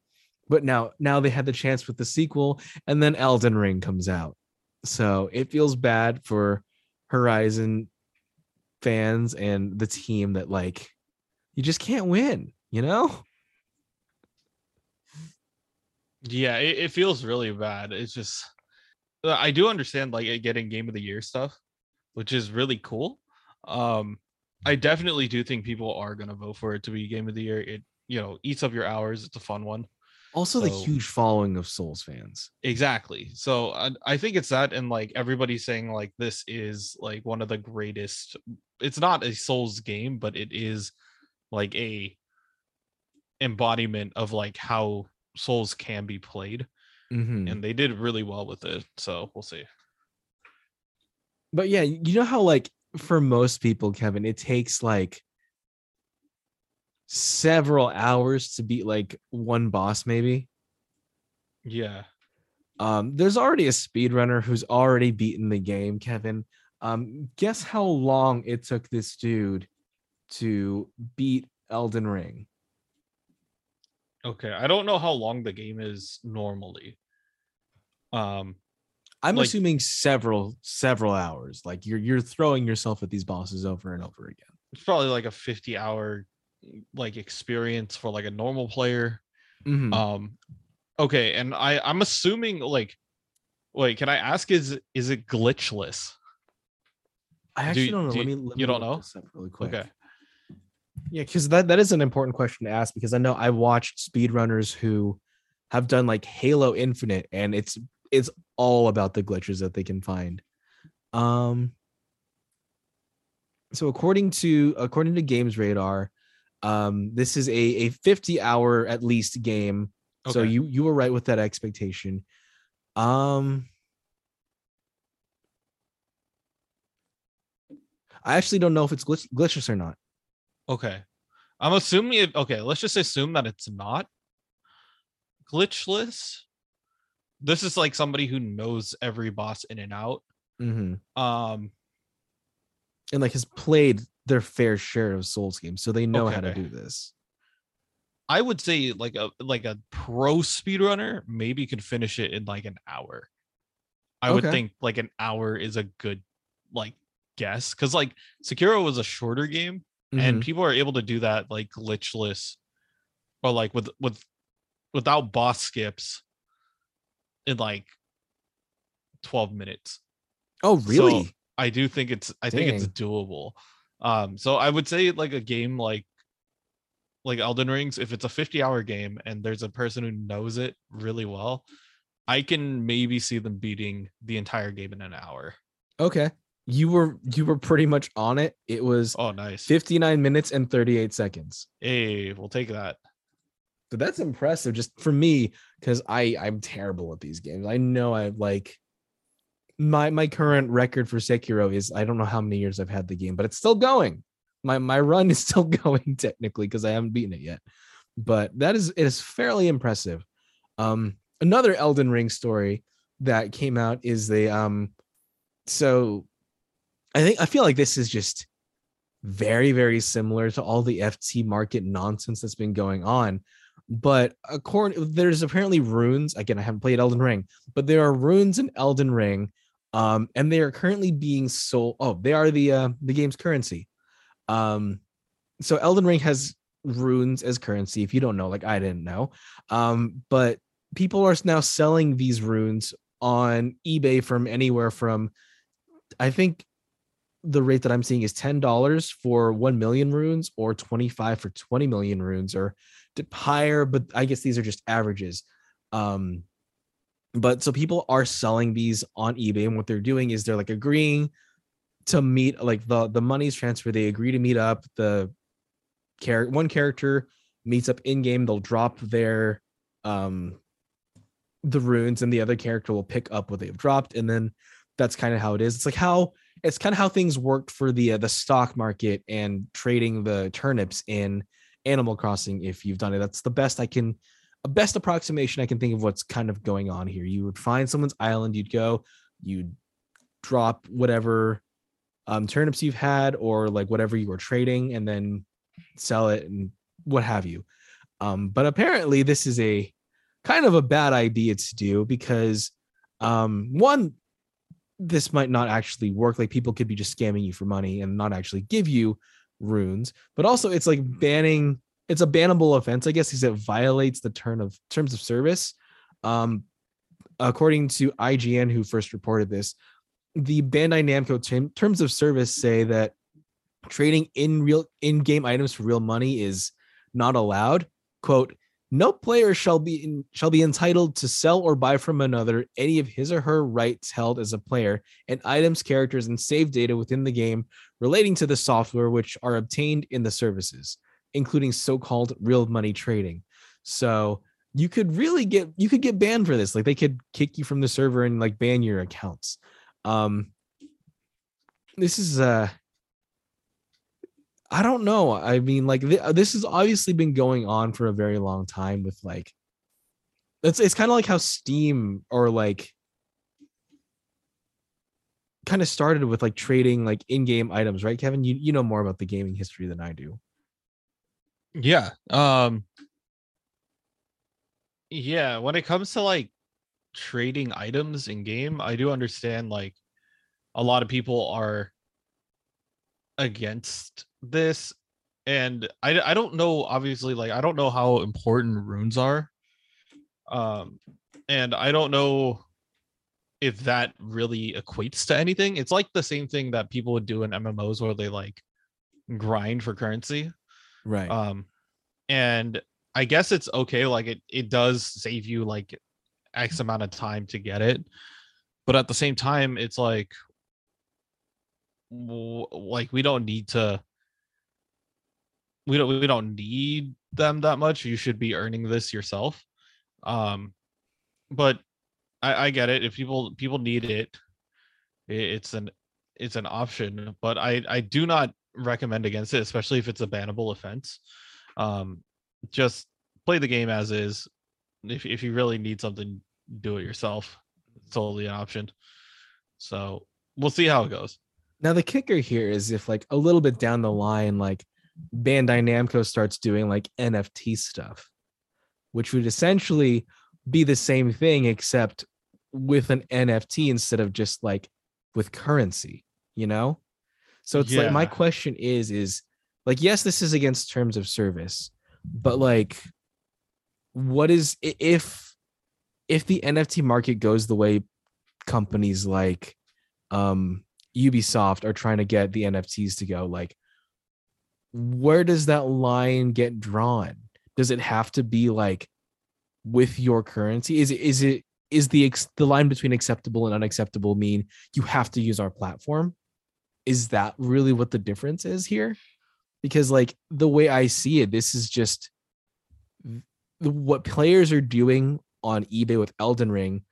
But now, now they had the chance with the sequel, and then Elden Ring comes out. So it feels bad for Horizon fans and the team that like you just can't win, you know? Yeah, it, it feels really bad. It's just uh, I do understand like getting game of the year stuff, which is really cool. Um I definitely do think people are gonna vote for it to be game of the year. It you know eats up your hours. It's a fun one. Also, the huge following of Souls fans. Exactly. So I, I think it's that, and like everybody's saying, like this is like one of the greatest. It's not a Souls game, but it is like a embodiment of like how Souls can be played, Mhm. and they did really well with it. So we'll see. But yeah, you know how like for most people, Kevin, it takes like several hours to beat like one boss, maybe. Yeah. Um, there's already a speedrunner who's already beaten the game, Kevin. Um, guess how long it took this dude to beat Elden Ring? Okay. I don't know how long the game is normally. Um. I'm Like- assuming several several hours. Like you're you're throwing yourself at these bosses over and over again. It's probably like a 50 hour like experience for like a normal player. Mhm. um okay and i i'm assuming like wait can i ask is is it glitchless I actually you- don't know. do Let me you- let you me don't know? this up really quick. okay Yeah, because that, that is an important question to ask because I know I watched speedrunners who have done like Halo Infinite and it's it's all about the glitches that they can find. Um so according to according to Games Radar, um this is a, a 50 hour at least game. So you you were right with that expectation. Um I actually don't know if it's glitch, glitchless or not. Okay. I'm assuming it okay let's just assume that it's not glitchless. This is like somebody who knows every boss in and out. Hmm um and like has played their fair share of Souls games, so they know how to do this. i would say like a like a pro speedrunner maybe could finish it in like an hour. I would Okay. think like an hour is a good like guess because like sekiro was a shorter game and Mhm. people are able to do that like glitchless or like with with without boss skips in like 12 minutes. Oh, really? so i do think it's i think it's doable. Um so i would say like a game like like elden rings if it's a 50 hour game and there's a person who knows it really well i can maybe see them beating the entire game in an hour. Okay, you were you were pretty much on it. It was oh nice 59 minutes and 38 seconds. hey we'll take that So that's impressive, just for me, because I I'm terrible at these games. I know I like my my current record for Sekiro is I don't know how many years I've had the game, but it's still going. My my run is still going technically because I haven't beaten it yet. But that is it is fairly impressive. Um another Elden Ring story that came out is the um so I think I feel like this is just very very similar to all the FT market nonsense that's been going on but according there's apparently runes again i haven't played elden ring but there are runes in elden ring um and they are currently being sold oh they are the uh the game's currency. Um so elden ring has runes as currency if you don't know like i didn't know um but people are now selling these runes on ebay from anywhere from i think the rate that i'm seeing is $10 for 1 million runes or 25 for 20 million runes or higher, but I guess these are just averages. Um, but so people are selling these on eBay, and what they're doing is they're like agreeing to meet, like the the money's transferred. They agree to meet up. The character, one character meets up in game. They'll drop their um the runes and the other character will pick up what they've dropped and then that's kind of how it is it's like how it's kind of how things worked for the uh, the stock market and trading the turnips in animal crossing if you've done it. That's the best i can a best approximation i can think of what's kind of going on here. You would find someone's island you'd go you'd drop whatever um, turnips you've had or like whatever you were trading and then sell it and what have you. Um, but apparently this is a kind of a bad idea to do because um, one this might not actually work like people could be just scamming you for money and not actually give you runes but also it's like banning it's a bannable offense i guess because it violates the term of terms of service. Um according to ign who first reported this the bandai namco term, terms of service say that trading in real in-game items for real money is not allowed. Quote no player shall be in, shall be entitled to sell or buy from another any of his or her rights held as a player and items, characters, and save data within the game relating to the software which are obtained in the services, including so-called real money trading. So you could really get you could get banned for this. Like they could kick you from the server and like ban your accounts. Um this is uh I don't know. I mean, like th- this has obviously been going on for a very long time with like it's it's kind of like how Steam or like kind of started with like trading like in-game items, right? Kevin, you you know more about the gaming history than I do. Yeah. Um Yeah, when it comes to like trading items in game, I do understand like a lot of people are against this and I I don't know obviously like I don't know how important runes are. Um and I don't know if that really equates to anything. It's like the same thing that people would do in MMOs where they like grind for currency. Right. Um and I guess it's okay like it it does save you like x amount of time to get it. But at the same time it's like like we don't need to we don't we don't need them that much. You should be earning this yourself. Um but i i get it. If people people need it it's an it's an option. But i i do not recommend against it especially if it's a bannable offense. Um just play the game as is. If, if you really need something do it yourself. It's totally an option. So we'll see how it goes. Now the kicker here is if like a little bit down the line, like Bandai Namco starts doing like NFT stuff, which would essentially be the same thing except with an NFT instead of just like with currency, you know? So it's like my question is is like yes, this is against terms of service, but like what is if if the NFT market goes the way companies like um Ubisoft are trying to get the NFTs to go, like where does that line get drawn? Does it have to be like with your currency? Is it is it is the the line between acceptable and unacceptable mean you have to use our platform? Is that really what the difference is here? Because like the way I see it, this is just what players are doing on eBay with Elden Ring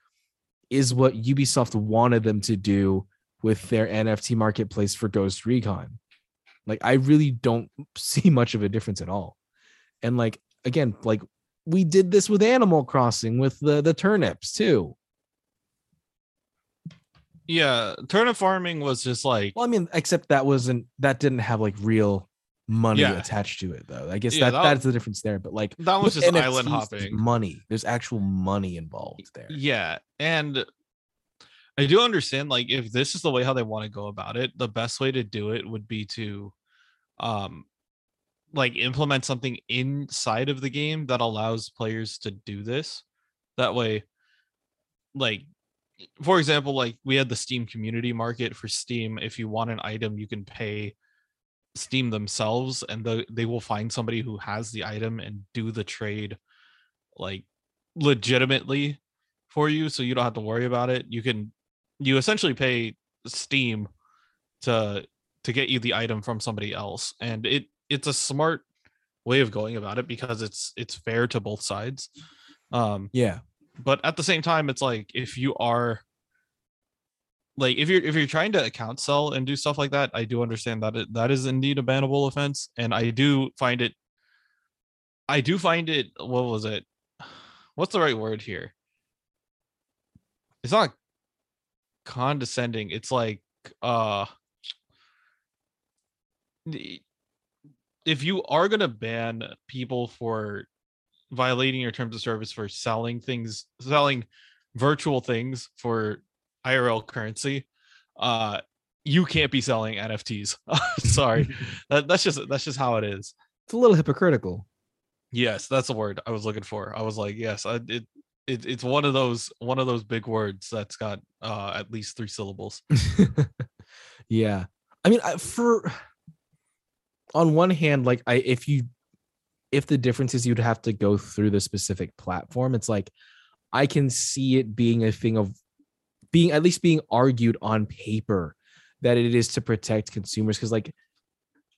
is what Ubisoft wanted them to do with their NFT marketplace for Ghost Recon. Like I really don't see much of a difference at all. And like again, like we did this with Animal Crossing with the the turnips too. yeah turnip farming was just like Well, I mean, except that wasn't that didn't have like real money Yeah. attached to it though. I guess Yeah, that, that- that's the difference there. But like that was just NFTs, island hopping Money. There's actual money involved there. Yeah, and I do understand like if this is the way how they want to go about it, the best way to do it would be to um like implement something inside of the game that allows players to do this. That way like for example, like we had the Steam community market for Steam. If you want an item, you can pay Steam themselves and the, they will find somebody who has the item and do the trade like legitimately for you so you don't have to worry about it you can you essentially pay steam to to get you the item from somebody else and it it's a smart way of going about it because it's it's fair to both sides um Yeah. but at the same time, it's like if you are like if you're if you're trying to account sell and do stuff like that, I do understand that it, that is indeed a bannable offense, and I do find it. I do find it. What was it? What's the right word here? It's not condescending. It's like uh if you are going to ban people for violating your terms of service for selling things selling virtual things for IRL currency uh you can't be selling NFTs. Sorry. that, that's just that's just how it is. It's a little hypocritical. Yes, that's the word I was looking for. I was like, yes, I, it, it it's one of those one of those big words that's got uh at least three syllables. yeah. I mean, I, for on one hand, like I if you if the difference is you'd have to go through the specific platform, it's like I can see it being a thing of being at least being argued on paper that it is to protect consumers because like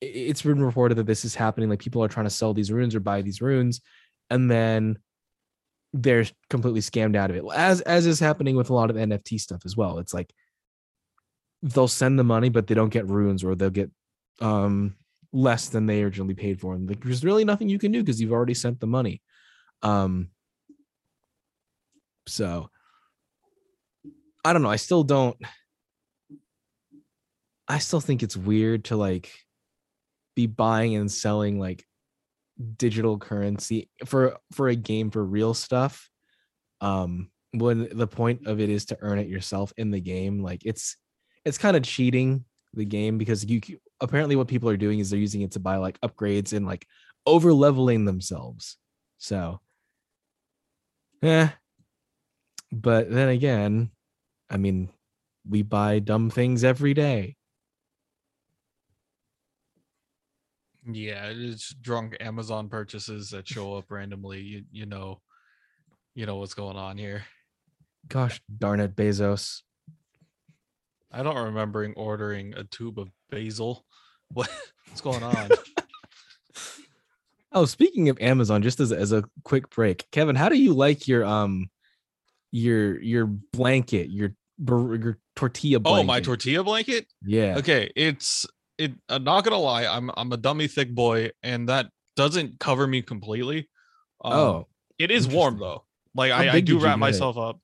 it's been reported that this is happening like people are trying to sell these runes or buy these runes and then they're completely scammed out of it. As as is happening with a lot of nft stuff as well. It's like they'll send the money but they don't get runes or they'll get um less than they originally paid for and like, there's really nothing you can do because you've already sent the money. Um so i don't know. I still don't i still think it's weird to like be buying and selling like digital currency for for a game for real stuff um when the point of it is to earn it yourself in the game like it's it's kind of cheating the game because you apparently what people are doing is they're using it to buy like upgrades and like over leveling themselves. So yeah but then again i mean we buy dumb things every day Yeah, it's drunk Amazon purchases that show up randomly. You you know, you know what's going on here. gosh darn it bezos I don't remember ordering a tube of basil. What what's going on? Oh, speaking of Amazon, just as as a quick break, Kevin, how do you like your um your your blanket, your your tortilla blanket? oh, my tortilla blanket. Yeah. Okay, it's it. I'm not gonna lie. I'm I'm a dummy thick boy, and that doesn't cover me completely. Um, oh, it is warm though. Like How I, I do wrap myself up.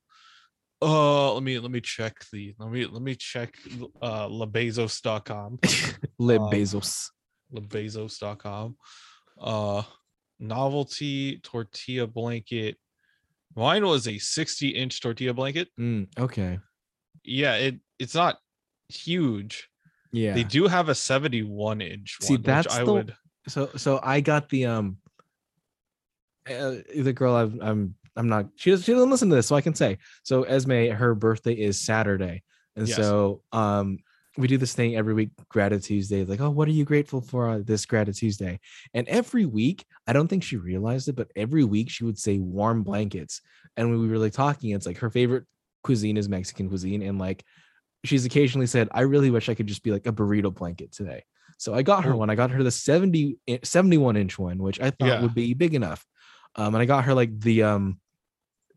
Uh, let me let me check the let me let me check uh labezos.com. Lib um, Bezos. labezos.com. Uh novelty tortilla blanket. Mine was a 60 inch tortilla blanket. Mm, okay. Yeah, it it's not huge. Yeah. They do have a 71 inch See, one, that's which I the- would so so I got the um uh, the girl I've, I'm I'm not she doesn't she doesn't listen to this so I can say so Esme her birthday is Saturday and Yes. so um we do this thing every week gratitude Tuesday like oh what are you grateful for on this gratitude Tuesday and every week I don't think she realized it but every week she would say warm blankets and when we were like talking it's like her favorite cuisine is Mexican cuisine and like she's occasionally said I really wish I could just be like a burrito blanket today so I got her Ooh. one. I got her the 70, 71 inch one, which I thought Yeah. would be big enough. Um, and I got her like the um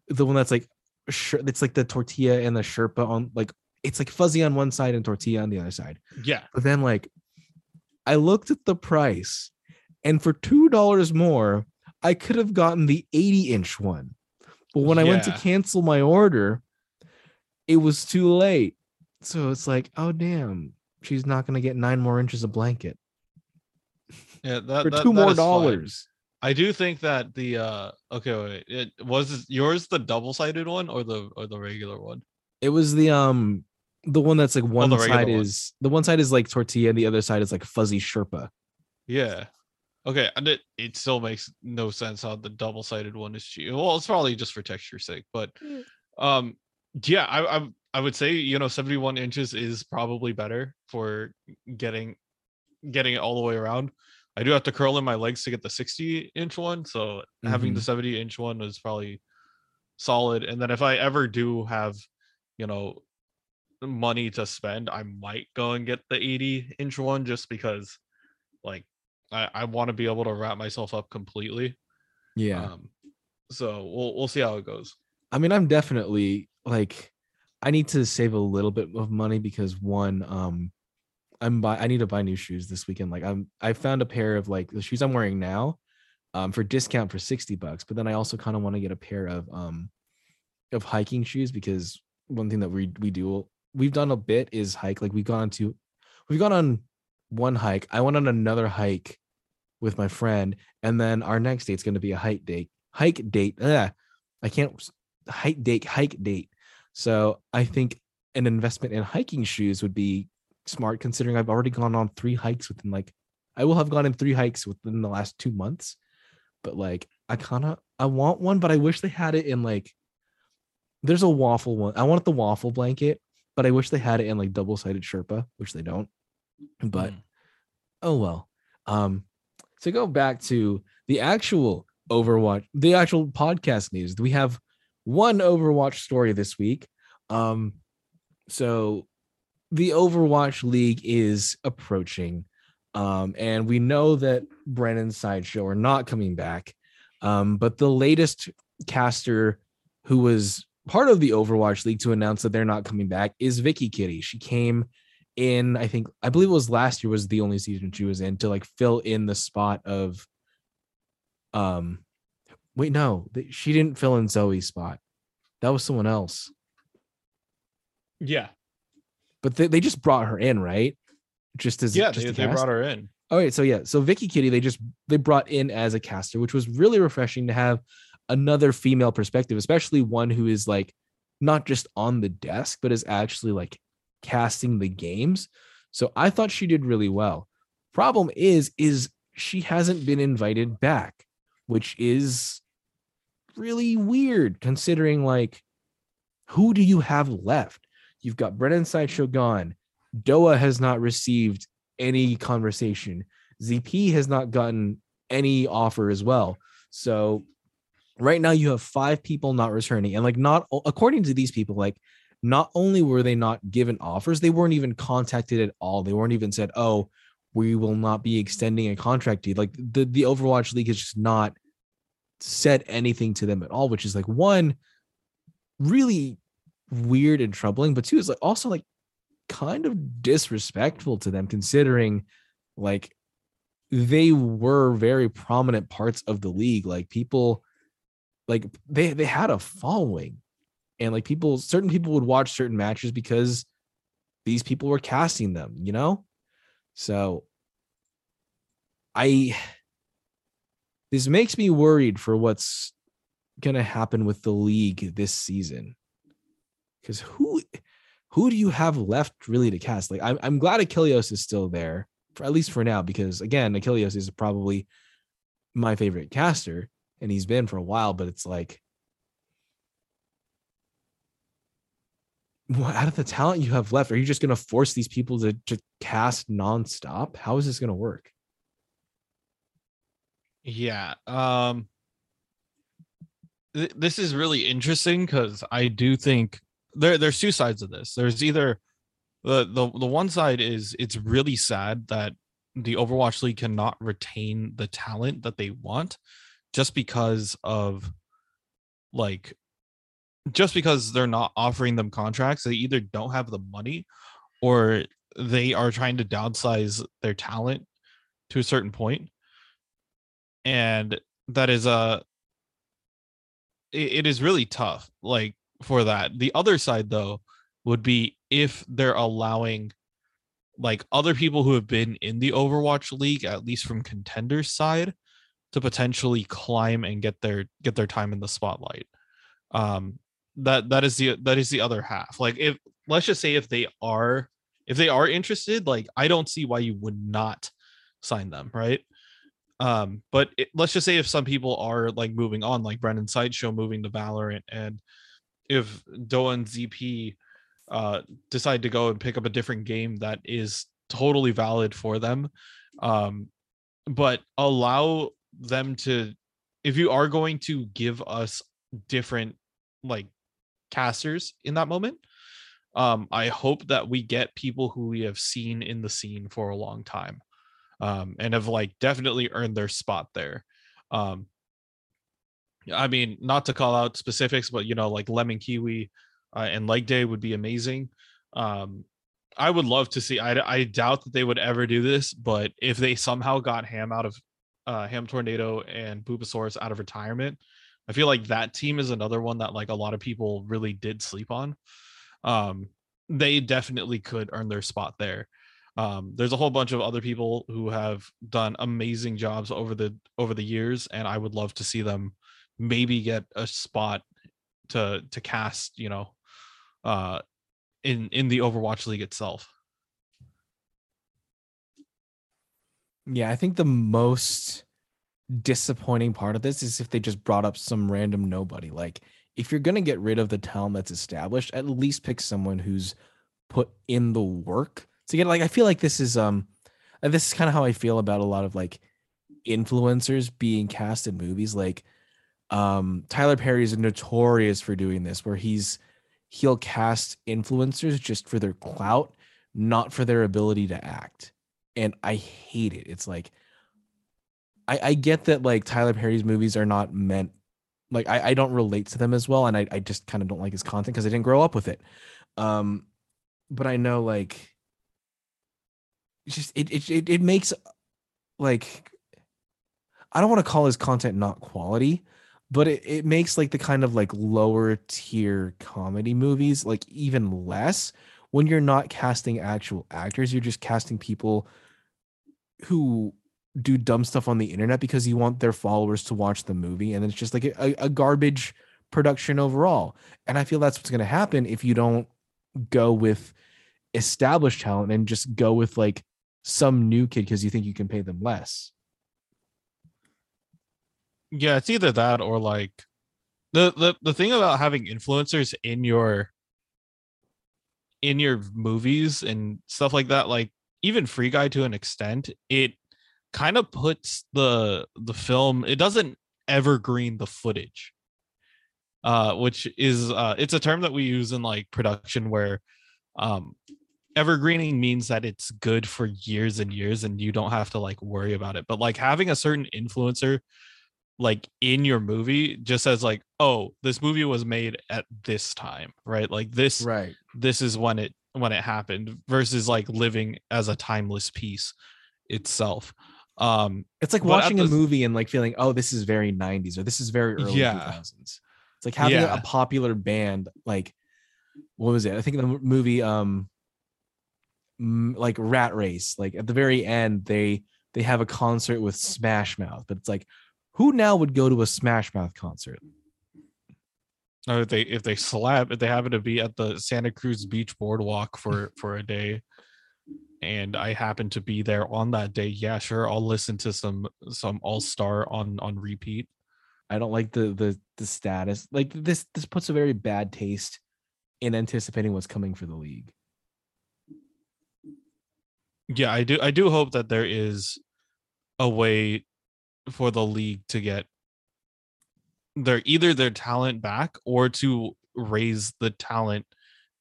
the one that's like it's like the tortilla and the sherpa on like it's like fuzzy on one side and tortilla on the other side. yeah. But then like I looked at the price and for two dollars more, I could have gotten the 80 inch one. But when I went to cancel my order, it was too late. So it's like, oh damn, she's not gonna get nine more inches of blanket Yeah, that, for that- two that more is fine. dollars. I do think that the uh okay wait, it was yours the double sided one or the or the regular one. It was the um the one that's like one Oh, side one. is the one side is like tortilla and the other side is like fuzzy sherpa. Yeah. Okay, and it, it still makes no sense how the double sided one is cheap. Well, it's probably just for texture's sake, but Mm. um yeah, I I I would say you know 71 inches is probably better for getting getting it all the way around. I do have to curl in my legs to get the 60 inch one, so having the 70 inch one is probably solid. And then if I ever do have, you know, money to spend, I might go and get the 80 inch one just because like I, I want to be able to wrap myself up completely. Yeah. Um so we'll we'll see how it goes. I mean, I'm definitely like I need to save a little bit of money because one, um, I'm buy I need to buy new shoes this weekend. Like I'm I found a pair of like the shoes I'm wearing now, um, for discount for 60 bucks. But then I also kind of want to get a pair of um of hiking shoes because one thing that we we do we've done a bit is hike. Like we've gone to we've gone on one hike. I went on another hike with my friend, and then our next date's going to be a hike date. Hike date. Ugh, I can't hike date. Hike date. So I think an investment in hiking shoes would be smart, considering I've already gone on three hikes within like I will have gone in three hikes within the last two months. But like I kind of I want one, but I wish they had it in like there's a waffle one. I want the waffle blanket, but I wish they had it in like double sided Sherpa, which they don't. But Mm. oh well. Um, to go back to the actual Overwatch, the actual podcast news, we have one Overwatch story this week. Um, so the Overwatch League is approaching. Um, and we know that Brennan Sideshow are not coming back. Um, but the latest caster who was part of the Overwatch League to announce that they're not coming back is Vicky Kitty. She came in, I think, I believe it was last year was the only season she was in to like fill in the spot of um wait, no, she didn't fill in Zoe's spot. That was someone else. Yeah. But they, they just brought her in, right? Just as Yeah, just they, they brought her in. Oh, All right, so yeah, so Vicky Kitty, they just they brought in as a caster, which was really refreshing to have another female perspective, especially one who is like not just on the desk, but is actually like casting the games. So I thought she did really well. Problem is, is she hasn't been invited back, which is really weird considering like who do you have left? You've got Brennan Sideshow gone. Doa has not received any conversation. ZP has not gotten any offer as well. So right now you have five people not returning and like not according to these people like not only were they not given offers, they weren't even contacted at all. They weren't even said, "Oh, we will not be extending a contract to you." Like the the Overwatch League is just not said anything to them at all, which is like one really weird and troubling, but two is like also like kind of disrespectful to them considering like they were very prominent parts of the league. Like people like they they had a following and like people certain people would watch certain matches because these people were casting them you know? So i this makes me worried for what's going to happen with the league this season because who who do you have left really to cast? Like I'm I'm glad Achilles is still there for at least for now because again Achilles is probably my favorite caster and he's been for a while, but it's like what out of the talent you have left, are you just gonna force these people to to cast nonstop? How is this gonna work? Yeah. Um th- this is really interesting because I do think there there's two sides of this. There's either the the the one side is it's really sad that the Overwatch League cannot retain the talent that they want just because of like just because they're not offering them contracts they either don't have the money or they are trying to downsize their talent to a certain point and that is a it, it is really tough like for that. The other side though would be if they're allowing like other people who have been in the overwatch league at least from contenders side to potentially climb and get their get their time in the spotlight. Um that that is the that is the other half. Like if let's just say if they are if they are interested like i don't see why you would not sign them right um but it, let's just say if some people are like moving on like brendan sideshow moving to valorant and if doa and zp uh decide to go and pick up a different game that is totally valid for them um but allow them to if you are going to give us different like casters in that moment um i hope that we get people who we have seen in the scene for a long time um and have like definitely earned their spot there um I mean, not to call out specifics, but you know, like lemon kiwi uh, and leg day would be amazing. Um, I would love to see. I, I doubt that they would ever do this, but if they somehow got Ham out of uh, Ham Tornado and Bulbasaurus out of retirement, I feel like that team is another one that like a lot of people really did sleep on. Um, they definitely could earn their spot there. Um, there's a whole bunch of other people who have done amazing jobs over the over the years, and I would love to see them maybe get a spot to to cast. You know, uh, in in the Overwatch League itself. Yeah, I think the most disappointing part of this is if they just brought up some random nobody. Like, if you're gonna get rid of the talent that's established, at least pick someone who's put in the work to get. Like, I feel like this is um, this is kind of how I feel about a lot of like influencers being cast in movies. Like, um, Tyler Perry is notorious for doing this, where he's he'll cast influencers just for their clout, not for their ability to act. And I hate it. It's like I, I get that like Tyler Perry's movies are not meant like I, I don't relate to them as well. And I, I just kind of don't like his content because I didn't grow up with it. Um but I know like just it it it, it makes like I don't want to call his content not quality, but it, it makes like the kind of like lower tier comedy movies like even less when you're not casting actual actors. You're just casting people who do dumb stuff on the internet because you want their followers to watch the movie and it's just like a, a garbage production overall. And i feel that's what's going to happen if you don't go with established talent and just go with like some new kid because you think you can pay them less. Yeah it's either that or like the the the thing about having influencers in your in your movies and stuff like that like even free guy to an extent it kind of puts the the film it doesn't evergreen the footage uh which is uh it's a term that we use in like production where um evergreening means that it's good for years and years and you don't have to like worry about it but like having a certain influencer like in your movie just as like oh this movie was made at this time right like this right this is when it when it happened versus like living as a timeless piece itself um it's like watching a movie and like feeling oh this is very 90s or this is very early Yeah. 2000s it's like having a- Yeah. a popular band like what was it i think the movie um like rat race like at the very end they they have a concert with smash mouth but it's like who now would go to a smash mouth concert? Or if they if they slap if they happen to be at the santa cruz beach boardwalk for for a day and i happen to be there on that day yeah sure i'll listen to some some all-star on on repeat. I don't like the the the status like this this puts a very bad taste in anticipating what's coming for the league yeah i do i do hope that there is a way for the league to get their either their talent back or to raise the talent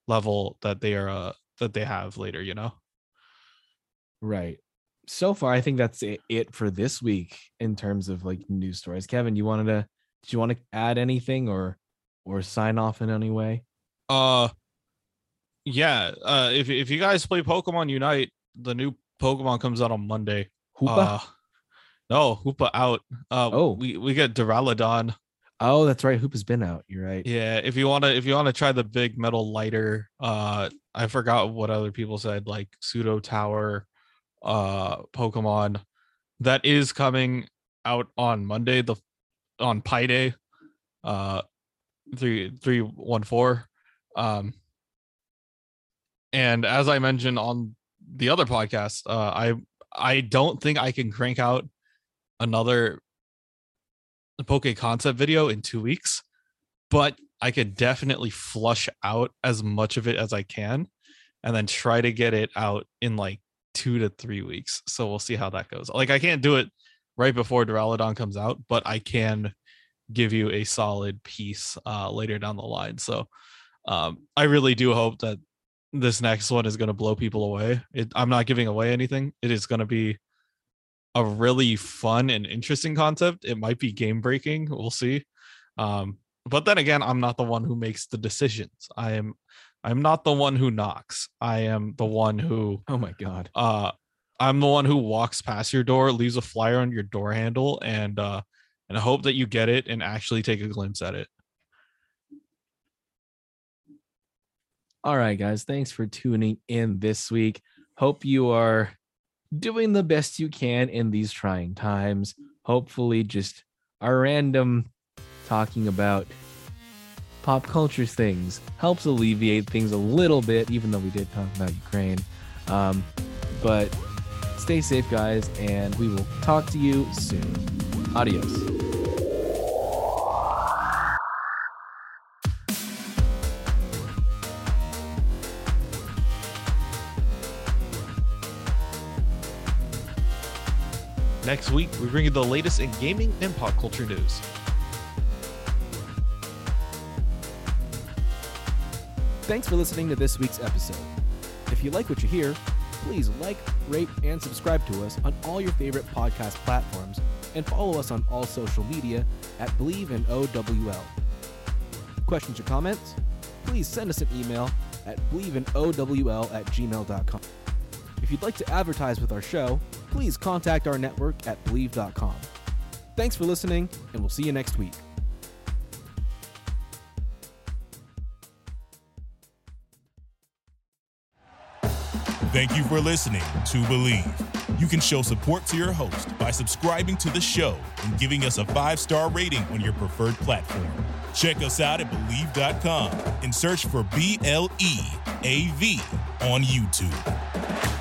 level that they are uh that they have later you know Right. So far, I think that's it, for this week in terms of like news stories. Kevin, you wanted to did you want to add anything or or sign off in any way? Uh yeah, uh if if you guys play Pokemon Unite, the new Pokemon comes out on Monday. Hoopa? Uh no, Hoopa out. Uh Oh. we we get Duraludon. oh, that's right. Hoop has been out. You're right. Yeah, if you want to if you want to try the big metal lighter, uh I forgot what other people said like Pseudo Tower uh Pokemon that is coming out on Monday the on Pi Day uh 3314 um and as I mentioned on the other podcast uh I I don't think I can crank out another Poke concept video in 2 weeks but I could definitely flush out as much of it as I can and then try to get it out in like two to three weeks. So we'll see how that goes. Like I can't do it right before Duraludon comes out, but I can give you a solid piece uh later down the line. So um I really do hope that this next one is going to blow people away. It, I'm not giving away anything. It is going to be a really fun and interesting concept. It might be game breaking. We'll see. Um, but then again, I'm not the one who makes the decisions. I am I'm not the one who knocks. I am the one who Oh my god. uh I'm the one who walks past your door, leaves a flyer on your door handle, and uh and hope that you get it and actually take a glimpse at it. All right, guys. Thanks for tuning in this week. Hope you are doing the best you can in these trying times. Hopefully, just our random talking about pop culture things helps alleviate things a little bit, even though we did talk about Ukraine. Um, but stay safe, guys, and we will talk to you soon. Adios. Next week, we bring you the latest in gaming and pop culture news. Thanks for listening to this week's episode. If you like what you hear, please like, rate, and subscribe to us on all your favorite podcast platforms and follow us on all social media at Bleav in OWL. Questions or comments? Please send us an email at bleavinowl at gmail.com. If you'd like to advertise with our show, please contact our network at bleav.com. Thanks for listening, and we'll see you next week. Thank you for listening to Bleav. You can show support to your host by subscribing to the show and giving us a five star rating on your preferred platform. Check us out at Bleav.com and search for B L E A V on YouTube.